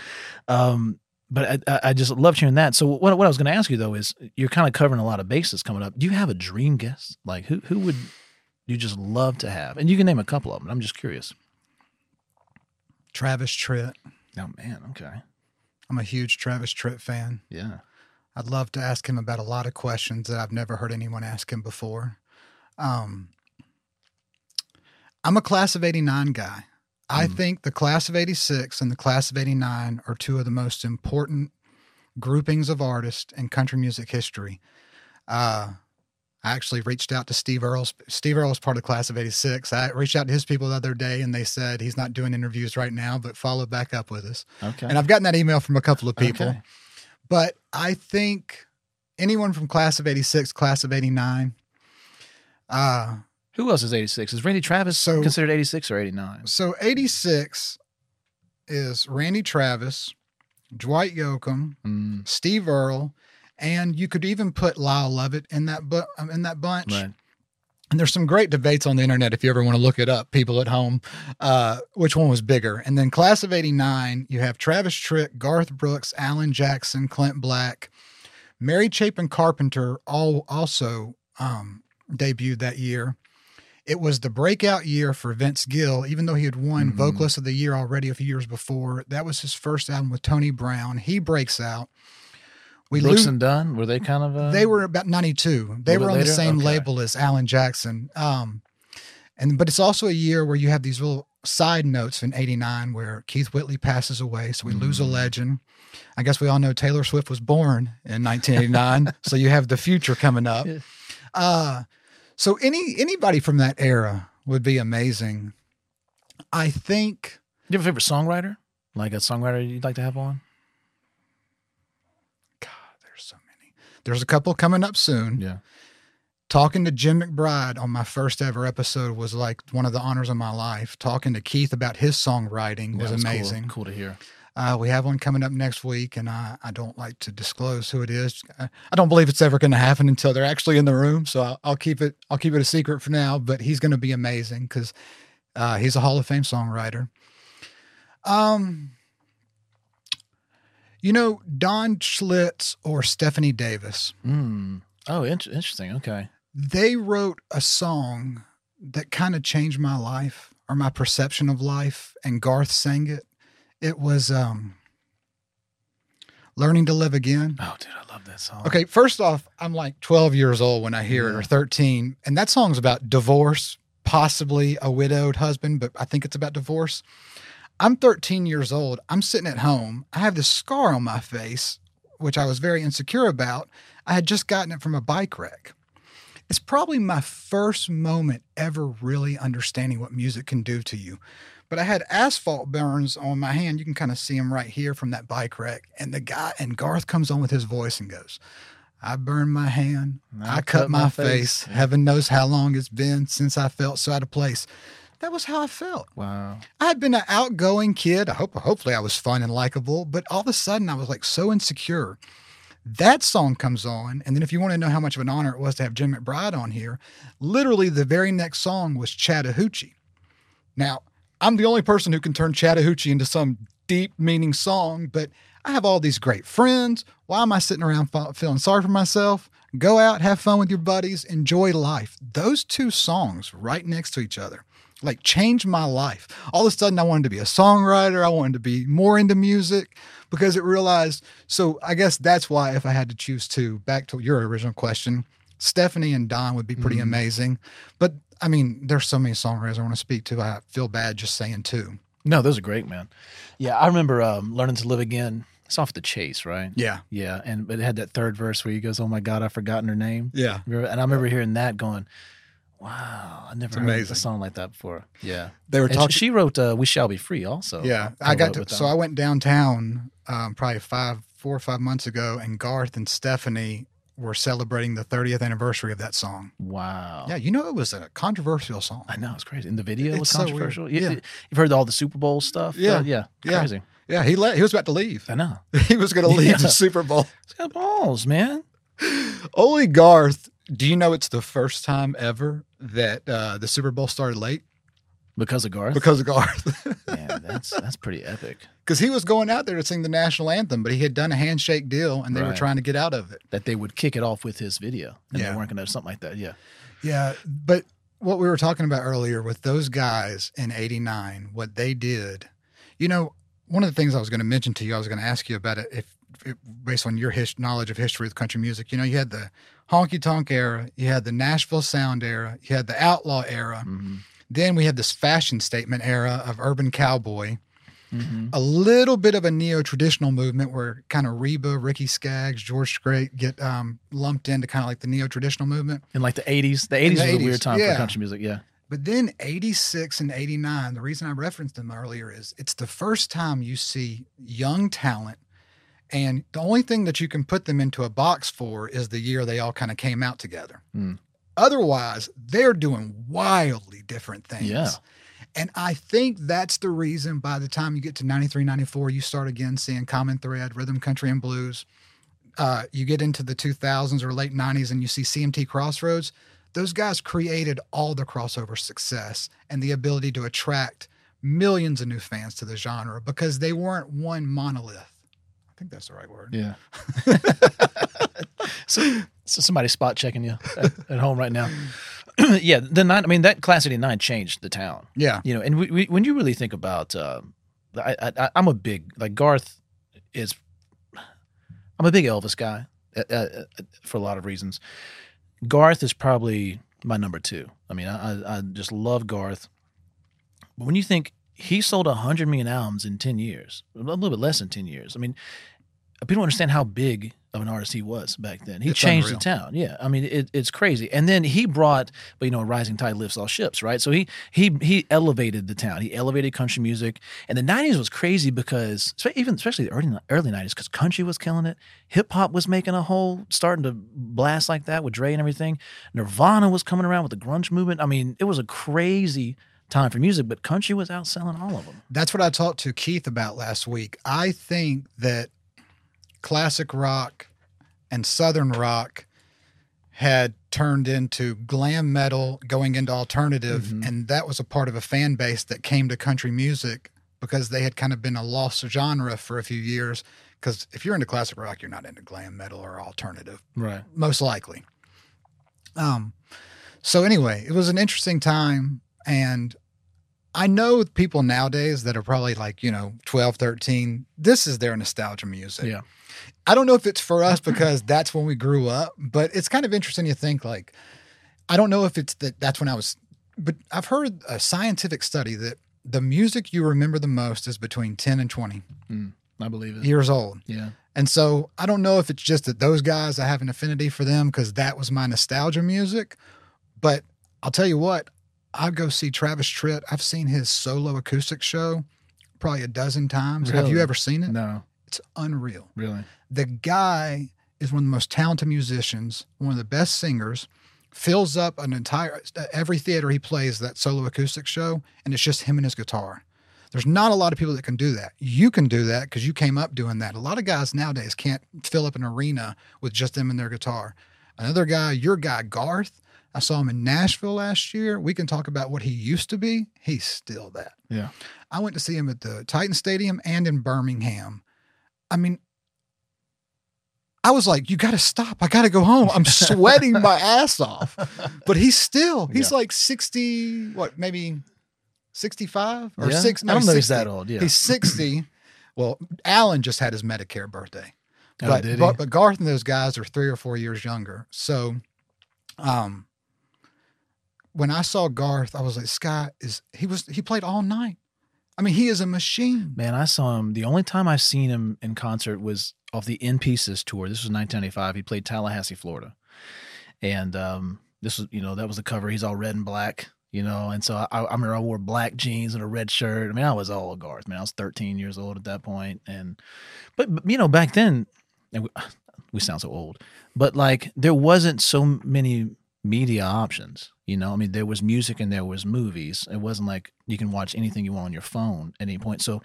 [SPEAKER 2] Um, but I, I- just love hearing that. So what, what I was going to ask you though is you're kind of covering a lot of bases coming up. Do you have a dream guest? Like who who would you just love to have? And you can name a couple of them. I'm just curious.
[SPEAKER 1] Travis Tritt.
[SPEAKER 2] Oh man, okay,
[SPEAKER 1] I'm a huge Travis Tritt fan.
[SPEAKER 2] yeah,
[SPEAKER 1] I'd love to ask him about a lot of questions that I've never heard anyone ask him before. Um, I'm a class of 89 guy. I
[SPEAKER 2] Mm.
[SPEAKER 1] think the class of 86 and the class of 89 are two of the most important groupings of artists in country music history. Uh, I actually reached out to Steve Earle. Steve Earle is part of the class of 86. I reached out to his people the other day and they said he's not doing interviews right now, but follow back up with us.
[SPEAKER 2] okay.
[SPEAKER 1] And I've gotten that email from a couple of people.
[SPEAKER 2] Okay.
[SPEAKER 1] But I think anyone from class of 86, class of 89, uh,
[SPEAKER 2] Who else is 86? Is Randy Travis
[SPEAKER 1] So-
[SPEAKER 2] considered 86 or 89?
[SPEAKER 1] so 86 is Randy Travis, Dwight Yoakam,
[SPEAKER 2] Mm,
[SPEAKER 1] Steve Earle, and you could even put Lyle Lovett in that bu- um, in that bunch.
[SPEAKER 2] right.
[SPEAKER 1] And there's some great debates on the internet if you ever want to look it up, people at home, uh, which one was bigger. And then class of 89, you have Travis Tritt, Garth Brooks, Alan Jackson, Clint Black, Mary Chapin Carpenter all also um, debuted that year. It was the breakout year for Vince Gill, even though he had won
[SPEAKER 2] Mhm.
[SPEAKER 1] Vocalist of the Year already a few years before. That was his first album with Tony Brown. He breaks out. We
[SPEAKER 2] Brooks
[SPEAKER 1] lose-
[SPEAKER 2] and Dunn were they kind of? Uh,
[SPEAKER 1] they were about 92 they were on the same
[SPEAKER 2] Okay.
[SPEAKER 1] label as alan jackson um and but it's also a year where you have these little side notes in 89 where keith whitley passes away so we lose a
[SPEAKER 2] Mm.
[SPEAKER 1] legend i guess we all know taylor swift was born in 1989 so you have the future coming up
[SPEAKER 2] Yeah.
[SPEAKER 1] uh so any anybody from that era would be amazing i think Do
[SPEAKER 2] You have a favorite songwriter? Like a songwriter you'd like to have on?
[SPEAKER 1] god there's so many there's a couple coming up soon
[SPEAKER 2] Yeah.
[SPEAKER 1] talking to Jim McBride on my first ever episode was like one of the honors of my life. Talking to Keith about his songwriting was
[SPEAKER 2] Yeah, that's cool-
[SPEAKER 1] amazing.
[SPEAKER 2] Cool, to hear.
[SPEAKER 1] Uh, we have one coming up next week, and I, I don't like to disclose who it is. I, I don't believe it's ever going to happen until they're actually in the room. So I'll, I'll keep it I'll keep it a secret for now. But he's going to be amazing because uh, he's a Hall of Fame songwriter. Um, you know Don Schlitz or Stephanie Davis.
[SPEAKER 2] Mm. Oh, int- interesting. Okay.
[SPEAKER 1] they wrote a song that kind of changed my life or my perception of life and garth sang it it was um learning to live again
[SPEAKER 2] Oh, dude, I love that song.
[SPEAKER 1] okay first off i'm like 12 years old when i hear it or 13 and that song's about divorce possibly a widowed husband but i think it's about divorce i'm 13 years old i'm sitting at home i have this scar on my face which i was very insecure about i had just gotten it from a bike wreck it's probably my first moment ever really understanding what music can do to you. But I had asphalt burns on my hand. You can kind of see them right here from that bike wreck. And the guy, and Garth comes on with his voice and goes, I burned my hand. I, cut, my, face. Heaven knows how long it's been since I felt so out of place. That was how I felt.
[SPEAKER 2] Wow.
[SPEAKER 1] I had been an outgoing kid. I hope hopefully I was fun and likable, but all of a sudden I was like so insecure. That song comes on, and then if you want to know how much of an honor it was to have Jim McBride on here, literally the very next song was Chattahoochee. Now, I'm the only person who can turn Chattahoochee into some deep meaning song, but I have all these great friends. Why am I sitting around fe- feeling sorry for myself? Go out, have fun with your buddies, enjoy life. Those two songs right next to each other like changed my life. All of a sudden, I wanted to be a songwriter. I wanted to be more into music because it realized. So I guess that's why, if I had to choose two, back to your original question, Stephanie and Don would be pretty
[SPEAKER 2] Mhm.
[SPEAKER 1] amazing. But I mean, there's so many songwriters I want to speak to. I feel bad just saying two.
[SPEAKER 2] No, those are great, man. Yeah, I remember um, learning to live again. It's off the chase, right?
[SPEAKER 1] Yeah.
[SPEAKER 2] Yeah, and but it had that third verse where he goes, "Oh my God, I've forgotten her name."
[SPEAKER 1] Yeah.
[SPEAKER 2] And I remember hearing that, going, "Wow, I never heard
[SPEAKER 1] amazing.
[SPEAKER 2] a song like that before." Yeah,
[SPEAKER 1] They were talking.
[SPEAKER 2] she wrote uh, "We Shall Be Free" also.
[SPEAKER 1] yeah. I got to, so. I went downtown um, probably five, four or five months ago, and Garth and Stephanie were celebrating the 30th anniversary of that song.
[SPEAKER 2] Wow.
[SPEAKER 1] Yeah. You know, it was a controversial song.
[SPEAKER 2] I know it's crazy. And the video was
[SPEAKER 1] It's so weird.
[SPEAKER 2] controversial. You,
[SPEAKER 1] Yeah.
[SPEAKER 2] You've heard all the Super Bowl stuff.
[SPEAKER 1] Yeah.
[SPEAKER 2] Uh, yeah,
[SPEAKER 1] Yeah.
[SPEAKER 2] crazy.
[SPEAKER 1] Yeah. He let, he was about to leave.
[SPEAKER 2] I know.
[SPEAKER 1] he was going to leave
[SPEAKER 2] Yeah.
[SPEAKER 1] the Super Bowl.
[SPEAKER 2] It's got balls, man.
[SPEAKER 1] Only Garth. Do you know it's the first time ever that uh, the Super Bowl started late
[SPEAKER 2] Because of Garth.
[SPEAKER 1] because of Garth?
[SPEAKER 2] Man, that's that's pretty epic.
[SPEAKER 1] Because he was going out there to sing the national anthem, but he had done a handshake deal and they were trying to get out of it.
[SPEAKER 2] That they would kick it off with his video, and
[SPEAKER 1] Yeah.
[SPEAKER 2] they weren't going to something like that. Yeah.
[SPEAKER 1] Yeah. But what we were talking about earlier with those guys in 89, what they did, you know, one of the things I was going to mention to you, I was going to ask you about it if, if based on your his, knowledge of history with country music, you know, you had the honky tonk era, you had the Nashville sound era, you had the outlaw era.
[SPEAKER 2] hmm
[SPEAKER 1] Then we had this fashion statement era of urban cowboy,
[SPEAKER 2] hmm
[SPEAKER 1] a little bit of a neo traditional movement where kind of Reba, Ricky Skaggs, George Strait get um, lumped into kind of like the neo traditional movement.
[SPEAKER 2] In like the '80s, the '80s
[SPEAKER 1] In
[SPEAKER 2] was a weird time
[SPEAKER 1] yeah.
[SPEAKER 2] for country music. Yeah.
[SPEAKER 1] But then 86 and 89, the reason I referenced them earlier is it's the first time you see young talent. And the only thing that you can put them into a box for is the year they all kind of came out together.
[SPEAKER 2] Hmm.
[SPEAKER 1] Otherwise, they're doing wildly different things.
[SPEAKER 2] Yeah.
[SPEAKER 1] And I think that's the reason by the time you get to 93, 94, you start again seeing Common Thread, Rhythm, Country, and Blues. Uh, you get into the 2000s or late 90s and you see CMT Crossroads. Those guys created all the crossover success and the ability to attract millions of new fans to the genre because they weren't one monolith. I think that's the right word.
[SPEAKER 2] Yeah. so, so somebody spot checking you at, at home right now. yeah, the nine. I mean, that class '89 changed the town.
[SPEAKER 1] Yeah.
[SPEAKER 2] You know, and we, we, when you really think about, uh, I, I, I'm a big like Garth is. I'm a big Elvis guy uh, uh, uh, for a lot of reasons. Garth is probably my number two. I mean, I- I just love Garth. But when you think he sold 100 million albums in 10 years, a little bit less than 10 years, I mean, people don't understand how big of an artist he was back then. He
[SPEAKER 1] It's
[SPEAKER 2] changed
[SPEAKER 1] unreal.
[SPEAKER 2] the town. Yeah. I mean, it, it's crazy. And then he brought, but you know, a rising tide lifts all ships, right? So he he he elevated the town. He elevated country music. And the 90s was crazy because even especially the early early 90s because country was killing it. Hip hop was making a whole starting to blast like that with Dre and everything. Nirvana was coming around with the grunge movement. I mean, it was a crazy time for music, but country was outselling all of them.
[SPEAKER 1] That's what I talked to Keith about last week. I think that classic rock and southern rock had turned into glam metal going into alternative
[SPEAKER 2] Mhm.
[SPEAKER 1] and that was a part of a fan base that came to country music because they had kind of been a lost genre for a few years because if you're into classic rock you're not into glam metal or alternative
[SPEAKER 2] Right.
[SPEAKER 1] most likely. Um, so anyway, it was an interesting time, and I know people nowadays that are probably like you know 12, 13, This is their nostalgia music.
[SPEAKER 2] Yeah.
[SPEAKER 1] I don't know if it's for us because that's when we grew up, but it's kind of interesting to think like I don't know if it's that that's when I was, but I've heard a scientific study that the music you remember the most is between 10 and 20 hmm.
[SPEAKER 2] I believe it.
[SPEAKER 1] years old.
[SPEAKER 2] Yeah.
[SPEAKER 1] And so I don't know if it's just that those guys, I have an affinity for them because that was my nostalgia music. But I'll tell you what, I'll go see Travis Tritt. I've seen his solo acoustic show probably a dozen times. Have you ever seen it?
[SPEAKER 2] No,
[SPEAKER 1] It's unreal.
[SPEAKER 2] really.
[SPEAKER 1] The guy is one of the most talented musicians, one of the best singers, fills up an entire, every theater he plays that solo acoustic show, and it's just him and his guitar. There's not a lot of people that can do that. You can do that because you came up doing that. A lot of guys nowadays can't fill up an arena with just them and their guitar. Another guy, your guy, Garth, I saw him in Nashville last year. We can talk about what he used to be. He's still that.
[SPEAKER 2] Yeah.
[SPEAKER 1] I went to see him at the Titan Stadium and in Birmingham. I mean, I was like, you got to stop. I got to go home. I'm sweating my ass off. But he's still, he's
[SPEAKER 2] Yeah.
[SPEAKER 1] like 60, what, maybe 65 or
[SPEAKER 2] Yeah?
[SPEAKER 1] six?
[SPEAKER 2] I don't know he's that old. Yeah.
[SPEAKER 1] He's 60. well, Alan just had his Medicare birthday.
[SPEAKER 2] Oh,
[SPEAKER 1] But,
[SPEAKER 2] did he?
[SPEAKER 1] but, but Garth and those guys are three or four years younger. So Um, when I saw Garth, I was like, "Scott is he was he played all night. I mean, he is a machine."
[SPEAKER 2] Man, I saw him. The only time I've seen him in concert was off the In Pieces tour. This was 1995. He played Tallahassee, Florida, and um, this was you know that was the cover. He's all red and black, you know, and so I, I remember I wore black jeans and a red shirt. I mean, I was all Garth. Man, I was 13 years old at that point, and but, but you know back then, we, we sound so old, but like there wasn't so many media options. You know, I mean, there was music and there was movies. It wasn't like you can watch anything you want on your phone at any point. So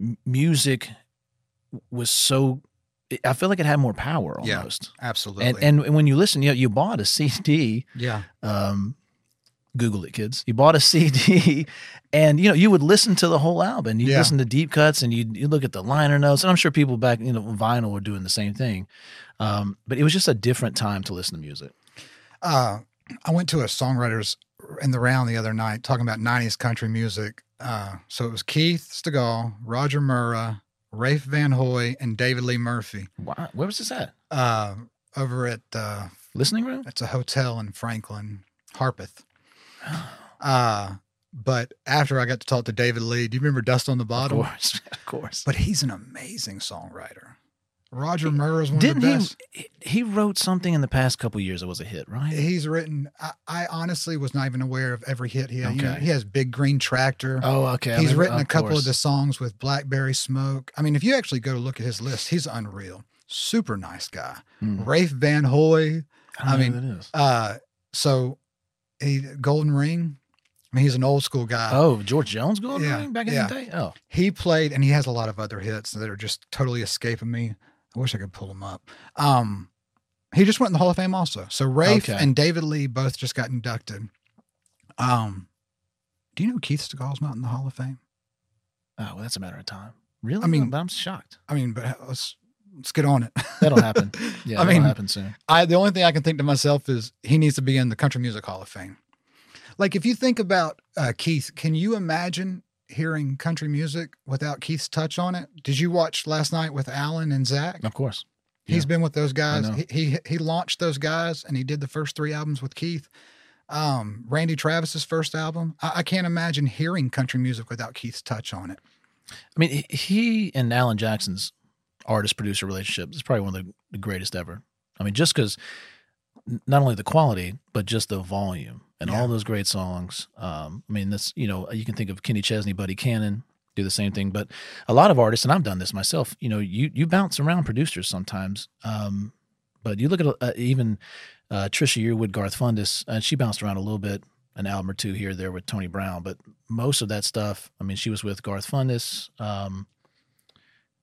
[SPEAKER 2] m- music was so. I feel like it had more power
[SPEAKER 1] Yeah.
[SPEAKER 2] almost.
[SPEAKER 1] Absolutely.
[SPEAKER 2] And and when you listen, you know, you bought a CD.
[SPEAKER 1] yeah,
[SPEAKER 2] Um, Google it, kids. You bought a CD, and you know you would listen to the whole album. You
[SPEAKER 1] Yeah.
[SPEAKER 2] listen to deep cuts, and you you look at the liner notes. And I'm sure people back you know vinyl were doing the same thing. Um, but it was just a different time to listen to music.
[SPEAKER 1] Uh, I went to a songwriters in the round the other night talking about '90s country music. Uh, so it was Keith Stegall, Roger Murrah, Rafe Van Hoy, and David Lee Murphy
[SPEAKER 2] Wow, where was this at?
[SPEAKER 1] uh, over at uh,
[SPEAKER 2] Listening room?
[SPEAKER 1] it's a hotel in Franklin, Harpeth. Uh, but after I got to talk to David Lee, do you remember Dust on the
[SPEAKER 2] Of course, of course.
[SPEAKER 1] But he's an amazing songwriter. Roger Murrah is one
[SPEAKER 2] Didn't
[SPEAKER 1] of the
[SPEAKER 2] he?
[SPEAKER 1] best.
[SPEAKER 2] He he wrote something in the past couple years that was a hit, right?
[SPEAKER 1] He's written. I, I honestly was not even aware of every hit he had. You know,
[SPEAKER 2] Okay.
[SPEAKER 1] he has Big Green Tractor.
[SPEAKER 2] Oh, okay. I
[SPEAKER 1] he's written a couple
[SPEAKER 2] course.
[SPEAKER 1] of the songs with Blackberry Smoke. I mean, if you actually go to look at his list, he's unreal. Super nice guy.
[SPEAKER 2] Hmm.
[SPEAKER 1] Rafe Van Hoy.
[SPEAKER 2] I,
[SPEAKER 1] I
[SPEAKER 2] mean,
[SPEAKER 1] mean,
[SPEAKER 2] that is.
[SPEAKER 1] Uh, so he Golden Ring. I mean, he's an old school guy.
[SPEAKER 2] Oh, George Jones Golden
[SPEAKER 1] yeah,
[SPEAKER 2] ring back in
[SPEAKER 1] yeah.
[SPEAKER 2] the day. Oh,
[SPEAKER 1] He played, and he has a lot of other hits that are just totally escaping me. I wish I could pull them up. Um, he just went in the Hall of Fame also. So Rafe
[SPEAKER 2] Okay.
[SPEAKER 1] and David Lee both just got inducted. Um, do you know Keith Stegall's not in the Hall of Fame?
[SPEAKER 2] oh, well, that's a matter of time. Really?
[SPEAKER 1] I mean-
[SPEAKER 2] but I'm shocked.
[SPEAKER 1] I mean, but let's let's get on it.
[SPEAKER 2] That'll happen. Yeah,
[SPEAKER 1] I mean,
[SPEAKER 2] happen soon.
[SPEAKER 1] I the only thing I can think to myself is he needs to be in the Country Music Hall of Fame. Like if you think about uh, Keith, can you imagine hearing country music without Keith's touch on it? Did you watch last night with Alan and Zach?
[SPEAKER 2] Of course.
[SPEAKER 1] he's been with those guys. He, he he launched those guys, and he did the first three albums with Keith. Um, Randy Travis's first album. I, I can't imagine hearing country music without Keith's touch on it.
[SPEAKER 2] I mean, he- he and Alan Jackson's artist producer relationship is probably one of the, the greatest ever. I mean, just because not only the quality, but just the volume and
[SPEAKER 1] Yeah.
[SPEAKER 2] all those great songs. Um, I mean, that's, you know, you can think of Kenny Chesney, Buddy Cannon do the same thing, but a lot of artists, and I've done this myself, you know, you, you bounce around producers sometimes. Um, but you look at uh, even uh, Trisha Yearwood, Garth Fundis, and she bounced around a little bit, an album or two here there with Tony Brown, but most of that stuff, I mean, she was with Garth Fundis, um,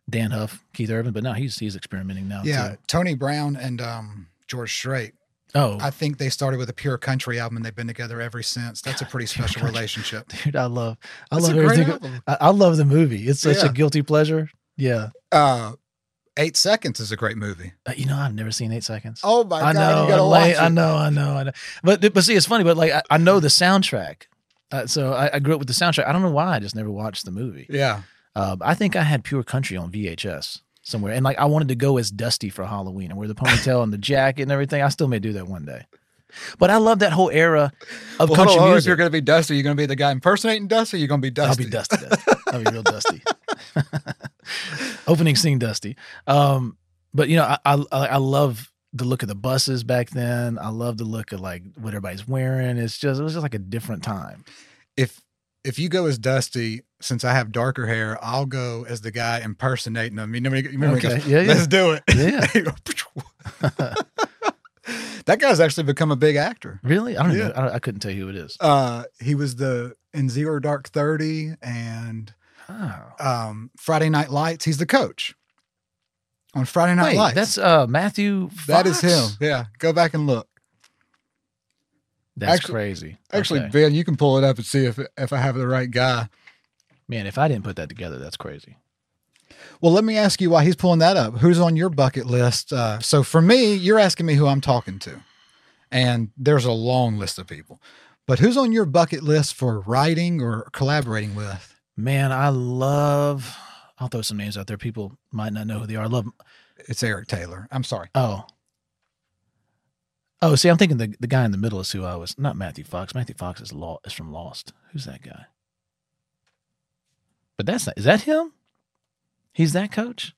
[SPEAKER 2] Dann Huff, Keith Urban, but now he's he's experimenting now
[SPEAKER 1] Yeah,
[SPEAKER 2] too.
[SPEAKER 1] Tony Brown and um, George Strait.
[SPEAKER 2] Oh,
[SPEAKER 1] I think they started with a pure country album, and they've been together ever since. That's a pretty special
[SPEAKER 2] country.
[SPEAKER 1] relationship.
[SPEAKER 2] dude, I love I
[SPEAKER 1] That's
[SPEAKER 2] love everything. I, I love the movie. It's such
[SPEAKER 1] Yeah.
[SPEAKER 2] a guilty pleasure. Yeah,
[SPEAKER 1] Uh, Eight Seconds is a great movie.
[SPEAKER 2] Uh, you know, I've never seen Eight Seconds.
[SPEAKER 1] Oh my
[SPEAKER 2] I
[SPEAKER 1] god,
[SPEAKER 2] know,
[SPEAKER 1] you gotta
[SPEAKER 2] I'm
[SPEAKER 1] watch it.
[SPEAKER 2] I know, I know, I know. But but see, it's funny. But like, I, I know the soundtrack. Uh, so I, I grew up with the soundtrack. I don't know why. I just never watched the movie.
[SPEAKER 1] Yeah,
[SPEAKER 2] Uh, I think I had Pure Country on VHS somewhere, and like I wanted to go as Dusty for Halloween and wear the ponytail and the jacket and everything. I still may do that one day. But I love that whole era of
[SPEAKER 1] Well,
[SPEAKER 2] country
[SPEAKER 1] on, If
[SPEAKER 2] music.
[SPEAKER 1] you're gonna be Dusty, you're gonna be the guy impersonating Dusty. You're gonna be Dusty.
[SPEAKER 2] I'll be Dusty. Dusty. I'll be real Dusty. Opening scene Dusty. Um, but you know, I, I I love the look of the buses back then. I love the look of like what everybody's wearing. It's just it was just like a different time.
[SPEAKER 1] If if you go as Dusty, since I have darker hair, I'll go as the guy impersonating him. You know, you remember
[SPEAKER 2] Okay.
[SPEAKER 1] goes,
[SPEAKER 2] Yeah, yeah.
[SPEAKER 1] "Let's do it."
[SPEAKER 2] Yeah.
[SPEAKER 1] that guy's actually become a big actor.
[SPEAKER 2] Really? I don't
[SPEAKER 1] Yeah.
[SPEAKER 2] know. I, I couldn't tell you who it is.
[SPEAKER 1] Uh, he was the in Zero Dark Thirty and
[SPEAKER 2] Oh.
[SPEAKER 1] um, Friday Night Lights. He's the coach on Friday Night
[SPEAKER 2] Wait,
[SPEAKER 1] Lights.
[SPEAKER 2] that's uh Matthew.
[SPEAKER 1] that is him. Yeah, go back and look.
[SPEAKER 2] That's
[SPEAKER 1] Actually-
[SPEAKER 2] crazy.
[SPEAKER 1] Actually,
[SPEAKER 2] Okay.
[SPEAKER 1] Ben, you can pull it up and see if if I have the right guy.
[SPEAKER 2] Man, if I didn't put that together, that's crazy.
[SPEAKER 1] Well, let me ask you why he's pulling that up. Who's on your bucket list? Uh, so for me, you're asking me who I'm talking to, and there's a long list of people. But who's on your bucket list for writing or collaborating with?
[SPEAKER 2] Man, I love. I'll throw some names out there. People might not know who they are. I love.
[SPEAKER 1] It's Eric Taylor. I'm sorry.
[SPEAKER 2] Oh, Oh, see, I'm thinking the, the guy in the middle is who I was. Not Matthew Fox. Matthew Fox is law is from Lost. Who's that guy? But that's not. Is that him? He's that coach.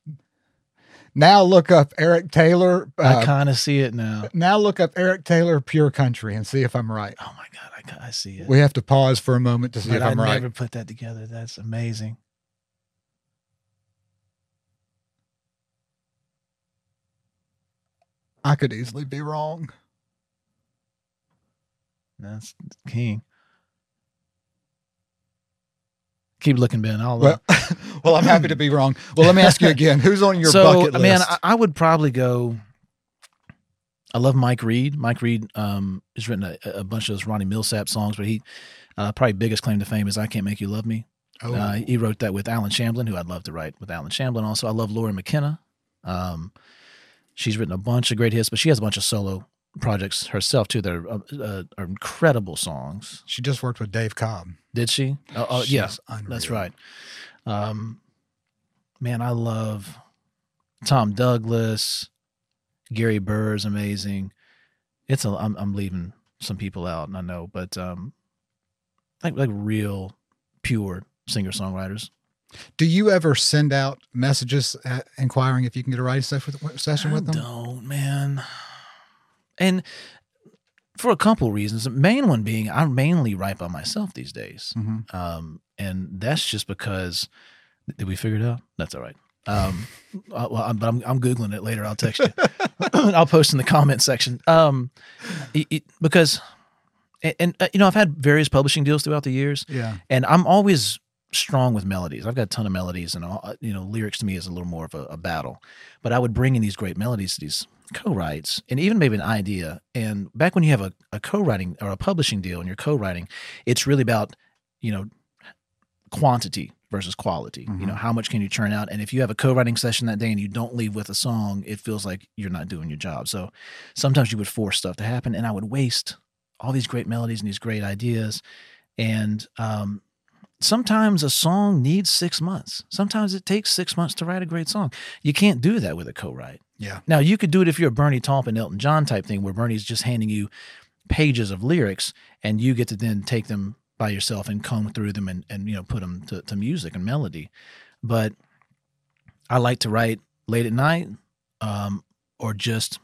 [SPEAKER 1] Now look up Eric Taylor.
[SPEAKER 2] I
[SPEAKER 1] Uh,
[SPEAKER 2] kind of see it now.
[SPEAKER 1] now look up Eric Taylor Pure Country and see if I'm right.
[SPEAKER 2] Oh my god, I, I see it.
[SPEAKER 1] We have to pause for a moment to see
[SPEAKER 2] but
[SPEAKER 1] if
[SPEAKER 2] I
[SPEAKER 1] I'm right.
[SPEAKER 2] I never put that together. That's amazing.
[SPEAKER 1] I could easily be wrong.
[SPEAKER 2] That's king. Keep looking, Ben. I'll.
[SPEAKER 1] Well,
[SPEAKER 2] uh,
[SPEAKER 1] well, I'm happy to be wrong. Well, let me ask you again. Who's on your
[SPEAKER 2] so,
[SPEAKER 1] bucket list?
[SPEAKER 2] man, I, I would probably go. I love Mike Reid. Mike Reid um, has written a, a bunch of those Ronnie Milsap songs, but he uh, probably biggest claim to fame is "I Can't Make You Love Me."
[SPEAKER 1] oh,
[SPEAKER 2] Uh, he wrote that with Allen Shamblin, who I'd love to write with Allen Shamblin. Also, I love Laura McKenna. Um, she's written a bunch of great hits, but she has a bunch of solo projects herself too. That are, uh, uh, are incredible songs.
[SPEAKER 1] she just worked with Dave Cobb.
[SPEAKER 2] Did she? Oh, oh yeah,
[SPEAKER 1] unreal.
[SPEAKER 2] that's right. Um, man, I love Tom Douglas. Gary Burr is amazing. It's a. I'm, I'm leaving some people out, and I know, but um, like like real pure singer songwriters.
[SPEAKER 1] Do you ever send out messages uh inquiring if you can get a writing session with, session with
[SPEAKER 2] I
[SPEAKER 1] them?
[SPEAKER 2] don't, man. And for a couple reasons. The main one being I'm mainly write by myself these days.
[SPEAKER 1] Mhm.
[SPEAKER 2] Um, and that's just because did we figure it out? That's all right. Um, uh, well, I'm, but I'm, I'm googling it later. I'll text you. I'll post in the comment section. Um, it, it- because and, and uh, you know I've had various publishing deals throughout the years,
[SPEAKER 1] Yeah.
[SPEAKER 2] and I'm always strong with melodies. I've got a ton of melodies, and all, uh, you know, lyrics to me is a little more of a, a battle. But I would bring in these great melodies to these co-writes, and even maybe an idea. And back when you have a, a co-writing or a publishing deal, and you're co-writing, it's really about you know quantity versus quality. You know, how much can you churn out? And if you have a co-writing session that day and you don't leave with a song, it feels like you're not doing your job. So sometimes you would force stuff to happen, and I would waste all these great melodies and these great ideas. And um, sometimes a song needs six months. Sometimes it takes six months to write a great song. You can't do that with a co-write.
[SPEAKER 1] Yeah.
[SPEAKER 2] Now you could do it if you're a Bernie Taupin, Elton John type thing, where Bernie's just handing you pages of lyrics, and you get to then take them by yourself and comb through them and, and you know put them to, to music and melody. But I like to write late at night, um, or just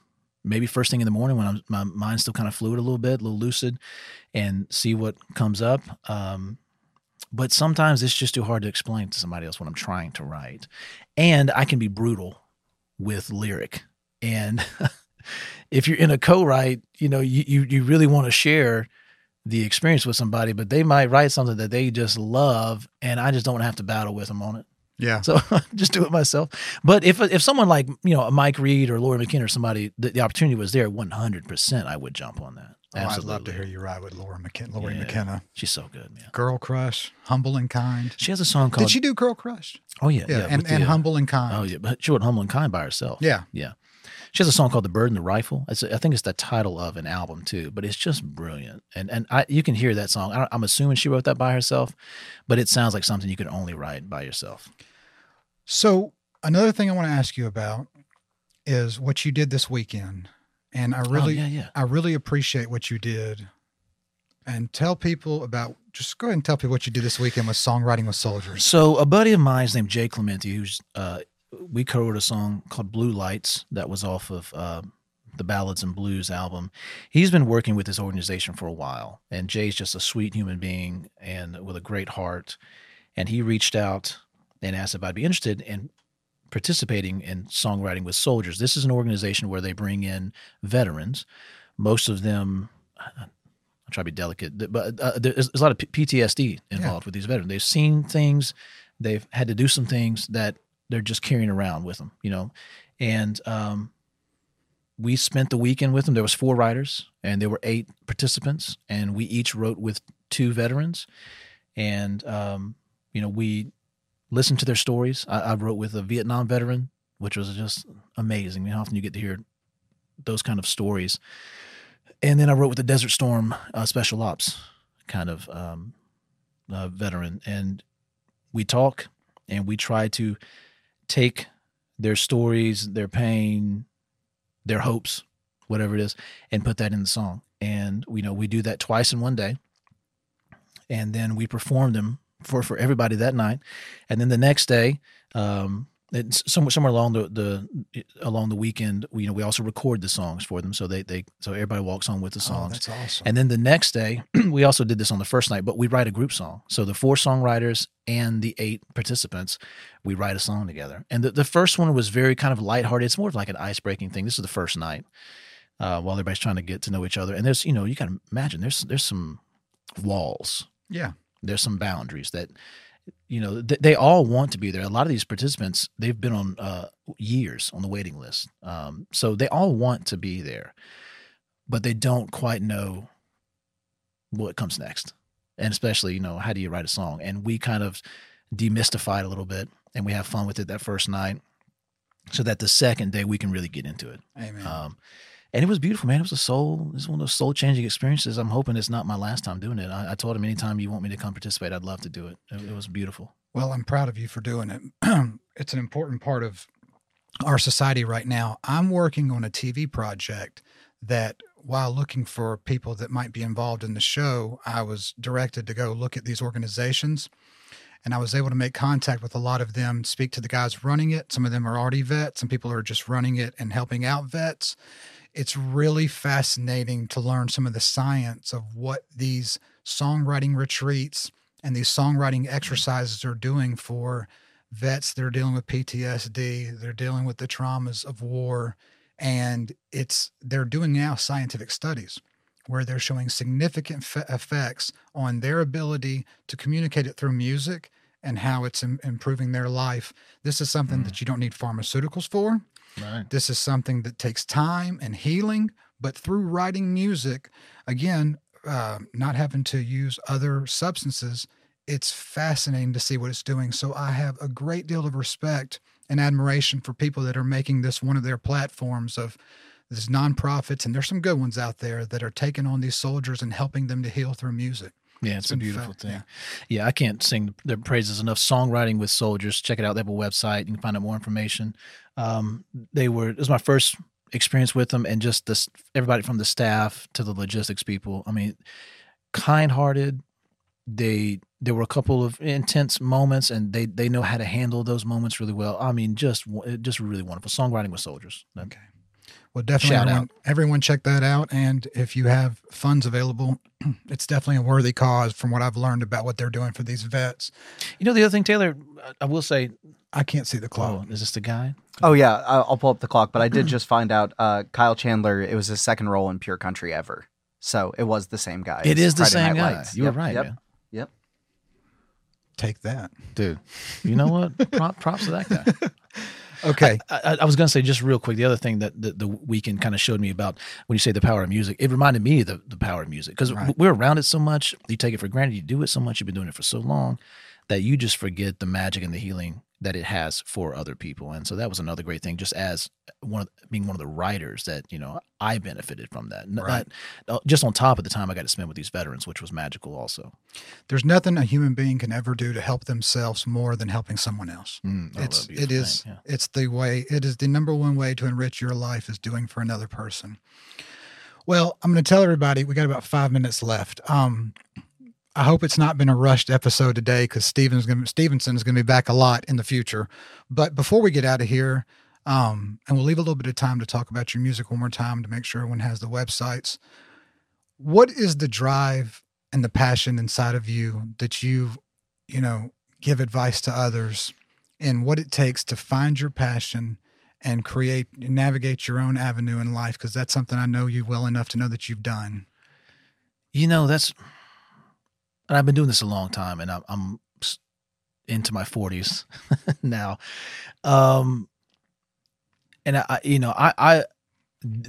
[SPEAKER 2] maybe first thing in the morning when I'm, my mind's still kind of fluid a little bit, a little lucid, and see what comes up. Um, but sometimes it's just too hard to explain to somebody else what I'm trying to write, and I can be brutal with lyric. And if you're in a co-write, you know, you you, you really want to share the experience with somebody, but they might write something that they just love, and I just don't have to battle with them on it.
[SPEAKER 1] Yeah.
[SPEAKER 2] So just do it myself. But if if someone like you know a Mike Reid or Laura McKenna or somebody, the, the opportunity was there, one hundred percent, I would jump on that.
[SPEAKER 1] Oh, I'd love to hear you ride with Laura McKenna. Lori
[SPEAKER 2] Yeah.
[SPEAKER 1] McKenna.
[SPEAKER 2] She's so good, man.
[SPEAKER 1] Girl Crush, Humble and Kind.
[SPEAKER 2] She has a song called.
[SPEAKER 1] Did she do Girl Crush?
[SPEAKER 2] Oh yeah,
[SPEAKER 1] Yeah.
[SPEAKER 2] yeah,
[SPEAKER 1] and
[SPEAKER 2] with the, uh,
[SPEAKER 1] Humble and Kind.
[SPEAKER 2] Oh yeah, but she wrote "Humble and Kind" by herself.
[SPEAKER 1] Yeah.
[SPEAKER 2] yeah. She has a song called "The Bird and the Rifle." It's, I think it's the title of an album too, but it's just brilliant. And and I, you can hear that song. I I'm assuming she wrote that by herself, but it sounds like something you could only write by yourself.
[SPEAKER 1] So another thing I want to ask you about is what you did this weekend, and I really,
[SPEAKER 2] oh, yeah, yeah.
[SPEAKER 1] I really appreciate what you did. And tell people about. Just go ahead and tell people what you did this weekend with songwriting with soldiers.
[SPEAKER 2] So a buddy of mine is named Jay Clementi, who's uh, we co-wrote a song called "Blue Lights" that was off of uh, the Ballads and Blues album. He's been working with this organization for a while, and Jay's just a sweet human being and with a great heart. And he reached out and asked if I'd be interested in participating in songwriting with soldiers. This is an organization where they bring in veterans. Most of them, I'll try to be delicate, but uh, there's, there's a lot of PTSD involved with these veterans. They've seen things, they've had to do some things that they're just carrying around with them, you know. And um, we spent the weekend with them. There was four writers, and there were eight participants, and we each wrote with two veterans, and um, you know we listened to their stories. I, I wrote with a Vietnam veteran, which was just amazing. How often you get to hear those kind of stories. And then I wrote with the Desert Storm uh, Special Ops kind of um, uh, veteran, and we talk and we try to take their stories, their pain, their hopes, whatever it is, and put that in the song. And you know, we do that twice in one day, and then we perform them for for everybody that night, and then the next day. Um, it's somewhere somewhere along the, the along the weekend, we, you know, we also record the songs for them, so they they so everybody walks on with the
[SPEAKER 1] Oh,
[SPEAKER 2] songs.
[SPEAKER 1] that's awesome.
[SPEAKER 2] And then the next day, we also did this on the first night, but we write a group song. So the four songwriters and the eight participants, we write a song together. And the, the first one was very kind of lighthearted. It's more of like an ice breaking thing. This is the first night uh, while everybody's trying to get to know each other. And there's, you know, you can imagine there's there's some walls,
[SPEAKER 1] yeah.
[SPEAKER 2] There's some boundaries that you know th- they all want to be there. A lot of these participants they've been on uh, years on the waiting list. Um, so they all want to be there but they don't quite know what comes next. And especially you know how do you write a song? And we kind of demystify it a little bit and we have fun with it that first night so that the second day we can really get into it.
[SPEAKER 1] Amen.
[SPEAKER 2] um, and it was beautiful, man. It was a soul. It was one of those soul changing experiences. I'm hoping it's not my last time doing it. I, I told him anytime you want me to come participate, I'd love to do it. It, it was beautiful.
[SPEAKER 1] Well, I'm proud of you for doing it. it's an important part of our society right now. I'm working on a TV project that, while looking for people that might be involved in the show, I was directed to go look at these organizations. And I was able to make contact with a lot of them, speak to the guys running it. Some of them are already vets, some people are just running it and helping out vets. It's really fascinating to learn some of the science of what these songwriting retreats and these songwriting mm-hmm. exercises are doing for vets that are dealing with PTSD, they're dealing with the traumas of war, and it's they're doing now scientific studies where they're showing significant fe- effects on their ability to communicate it through music and how it's im- improving their life. This is something that mm. you don't need pharmaceuticals for.
[SPEAKER 2] Right.
[SPEAKER 1] This is something that takes time and healing, but through writing music, again, uh, not having to use other substances, it's fascinating to see what it's doing. So I have a great deal of respect and admiration for people that are making this one of their platforms of these nonprofits, and there's some good ones out there that are taking on these soldiers and helping them to heal through music.
[SPEAKER 2] Yeah, it's,
[SPEAKER 1] It's
[SPEAKER 2] a beautiful thing.
[SPEAKER 1] yeah.
[SPEAKER 2] Yeah. I can't sing their praises enough. Songwriting with Soldiers. Check it out. They have a website. You can find out more information. Um, they were. It was my first experience with them, and just this everybody from the staff to the logistics people. I mean, kind-hearted. They there were a couple of intense moments, and they they know how to handle those moments really well. I mean, just just really wonderful songwriting with Soldiers.
[SPEAKER 1] Okay. Well, definitely,
[SPEAKER 2] Shout
[SPEAKER 1] everyone, everyone check that out. And if you have funds available, it's definitely a worthy cause from what I've learned about what they're doing for these vets.
[SPEAKER 2] You know, the other thing, Taylor, I- I will say.
[SPEAKER 1] I can't see the clock.
[SPEAKER 2] Oh, is this the guy?
[SPEAKER 4] Oh yeah, I'll I'll pull up the clock, but I did just find out uh, Kyle Chandler. It was his second role in Pure Country ever, so it was the same guy.
[SPEAKER 2] It is the
[SPEAKER 4] Friday
[SPEAKER 2] same
[SPEAKER 4] Night
[SPEAKER 2] guy.
[SPEAKER 4] Lights.
[SPEAKER 2] You were right,
[SPEAKER 4] Yep.
[SPEAKER 2] man.
[SPEAKER 4] Yep.
[SPEAKER 1] Take that.
[SPEAKER 2] dude. You know what? Prop, props to that guy.
[SPEAKER 1] Okay.
[SPEAKER 2] I, I- I was going to say just real quick. The other thing that the, the weekend kind of showed me about when you say the power of music, it reminded me of the, the power of music because
[SPEAKER 1] Right.
[SPEAKER 2] we're around it so much. You take it for granted. You do it so much. You've been doing it for so long that you just forget the magic and the healing that it has for other people. And so that was another great thing. Just as one of, being one of the writers that you know I benefited from that.
[SPEAKER 1] Right.
[SPEAKER 2] Not, uh, just on top of the time I got to spend with these veterans, which was magical also.
[SPEAKER 1] There's nothing a human being can ever do to help themselves more than helping someone else.
[SPEAKER 2] Mm,
[SPEAKER 1] it's it is
[SPEAKER 2] yeah.
[SPEAKER 1] it's the way it is the number one way to enrich your life is doing for another person. Well, I'm going to tell everybody we got about five minutes left. Um, I hope it's not been a rushed episode today because Steven's going Stevenson is going to be back a lot in the future. But before we get out of here, um, and we'll leave a little bit of time to talk about your music one more time to make sure everyone has the websites. What is the drive and the passion inside of you that you, you know, give advice to others and what it takes to find your passion and create navigate your own avenue in life because that's something I know you well enough to know that you've done.
[SPEAKER 2] You know, that's, and I've been doing this a long time, and I'm, I'm into my 40s now. Um, and I, you know, I, I,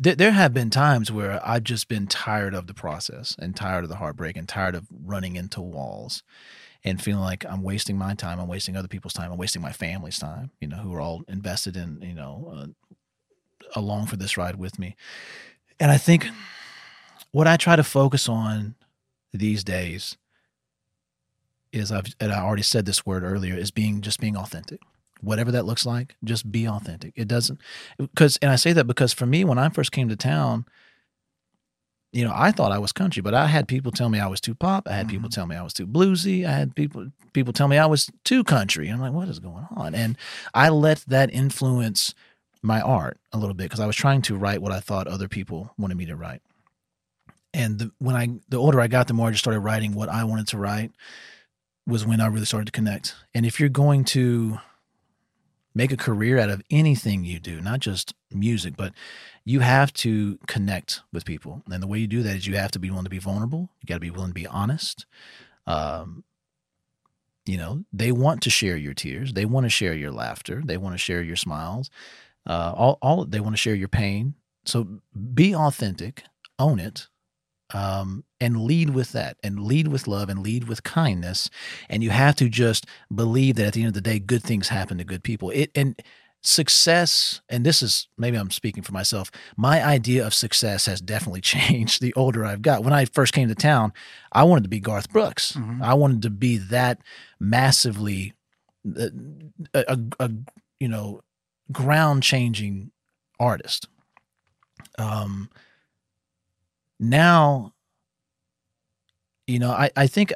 [SPEAKER 2] th- there have been times where I've just been tired of the process and tired of the heartbreak and tired of running into walls and feeling like I'm wasting my time, I'm wasting other people's time, I'm wasting my family's time, you know, who are all invested in, you know, uh, along for this ride with me. And I think what I try to focus on these days is I've and I already said this word earlier is being just being authentic. whatever that looks like. Just be authentic. It doesn't because, and I say that because for me, when I first came to town, you know, I thought I was country, but I had people tell me I was too pop. I had people mm-hmm. tell me I was too bluesy. I had people people tell me I was too country. I'm like, what is going on? And I let that influence my art a little bit because I was trying to write what I thought other people wanted me to write. And the, when I the older I got, the more I just started writing what I wanted to write. Was when I really started to connect. And if you're going to make a career out of anything you do, not just music, but you have to connect with people. And the way you do that is you have to be willing to be vulnerable. You got to be willing to be honest. Um, you know, they want to share your tears. They want to share your laughter. They want to share your smiles. Uh, all, all they want to share your pain. So be authentic, own it, um, and lead with that, and lead with love, and lead with kindness. And you have to just believe that at the end of the day, good things happen to good people. It and success, and this is maybe I'm speaking for myself. My idea of success has definitely changed the older I've got. When I first came to town, I wanted to be Garth Brooks.
[SPEAKER 1] Mhm.
[SPEAKER 2] I wanted to be that massively, uh, a, a, a you know, ground changing artist. Um, now, you know, I, I think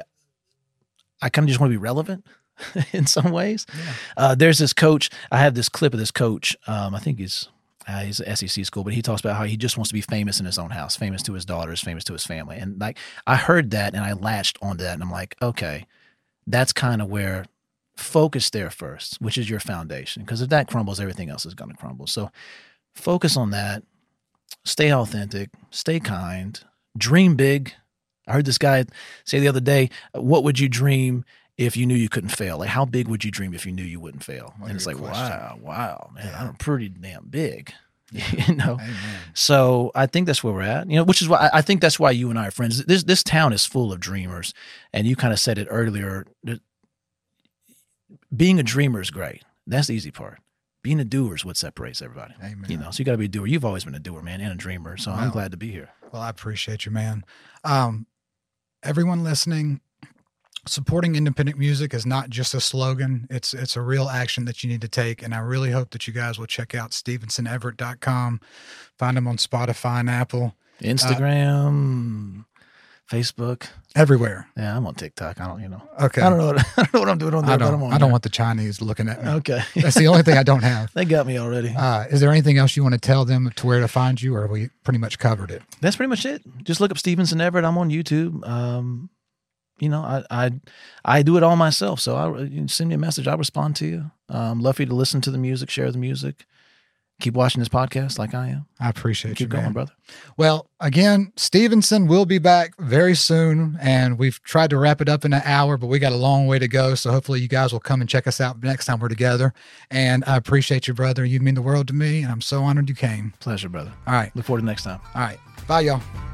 [SPEAKER 2] I kind of just want to be relevant in some ways.
[SPEAKER 1] Yeah.
[SPEAKER 2] Uh, there's this coach. I have this clip of this coach. Um, I think he's uh, he's at SEC school, but he talks about how he just wants to be famous in his own house, famous to his daughters, famous to his family. And like I heard that and I latched onto that, and I'm like, okay, that's kind of where focus there first, which is your foundation. Because if that crumbles, everything else is going to crumble. So focus on that. Stay authentic. Stay kind. Dream big. I heard this guy say the other day, "What would you dream if you knew you couldn't fail? Like, how big would you dream if you knew you wouldn't fail?"
[SPEAKER 1] What
[SPEAKER 2] and it's like,
[SPEAKER 1] question.
[SPEAKER 2] wow, wow, man,
[SPEAKER 1] Yeah.
[SPEAKER 2] I'm pretty damn big, you know.
[SPEAKER 1] Amen.
[SPEAKER 2] So I think that's where we're at, you know, which is why I- I think that's why you and I are friends. This this town is full of dreamers, and you kind of said it earlier. Being a dreamer is great. That's the easy part. Being a doer is what separates everybody.
[SPEAKER 1] Amen.
[SPEAKER 2] You know, so you got to be a doer. You've always been a doer, man, and a dreamer. So I'm glad to be here.
[SPEAKER 1] Well, I appreciate you, man. Um, everyone listening, supporting independent music is not just a slogan. It's it's a real action that you need to take. And I really hope that you guys will check out StevensonEverett.com. Find them on Spotify and Apple,
[SPEAKER 2] Instagram, Facebook.
[SPEAKER 1] everywhere.
[SPEAKER 2] Yeah, I'm on TikTok. I don't, you know,
[SPEAKER 1] Okay.
[SPEAKER 2] I don't know. What, I don't know what I'm doing on there.
[SPEAKER 1] I
[SPEAKER 2] but I'm
[SPEAKER 1] don't,
[SPEAKER 2] on
[SPEAKER 1] I don't
[SPEAKER 2] there.
[SPEAKER 1] want the Chinese looking at me.
[SPEAKER 2] Okay,
[SPEAKER 1] That's the only thing I don't have.
[SPEAKER 2] they got me already.
[SPEAKER 1] Uh, is there anything else you want to tell them to where to find you, or have we pretty much covered it?
[SPEAKER 2] That's pretty much it. Just look up Stevenson Everett. I'm on YouTube. Um, you know, I I I do it all myself. So I you send me a message. I respond to you. Um, love for you to listen to the music, share the music, keep watching this podcast like I am.
[SPEAKER 1] I appreciate
[SPEAKER 2] Keep
[SPEAKER 1] you, man.
[SPEAKER 2] going, brother.
[SPEAKER 1] Well, again, Stevenson will be back very soon, and we've tried to wrap it up in an hour, but we got a long way to go. So hopefully, you guys will come and check us out next time we're together. And I appreciate you, brother. You mean the world to me, and I'm so honored you came.
[SPEAKER 2] Pleasure, brother.
[SPEAKER 1] All right,
[SPEAKER 2] Look forward to next time.
[SPEAKER 1] all right. Bye, y'all.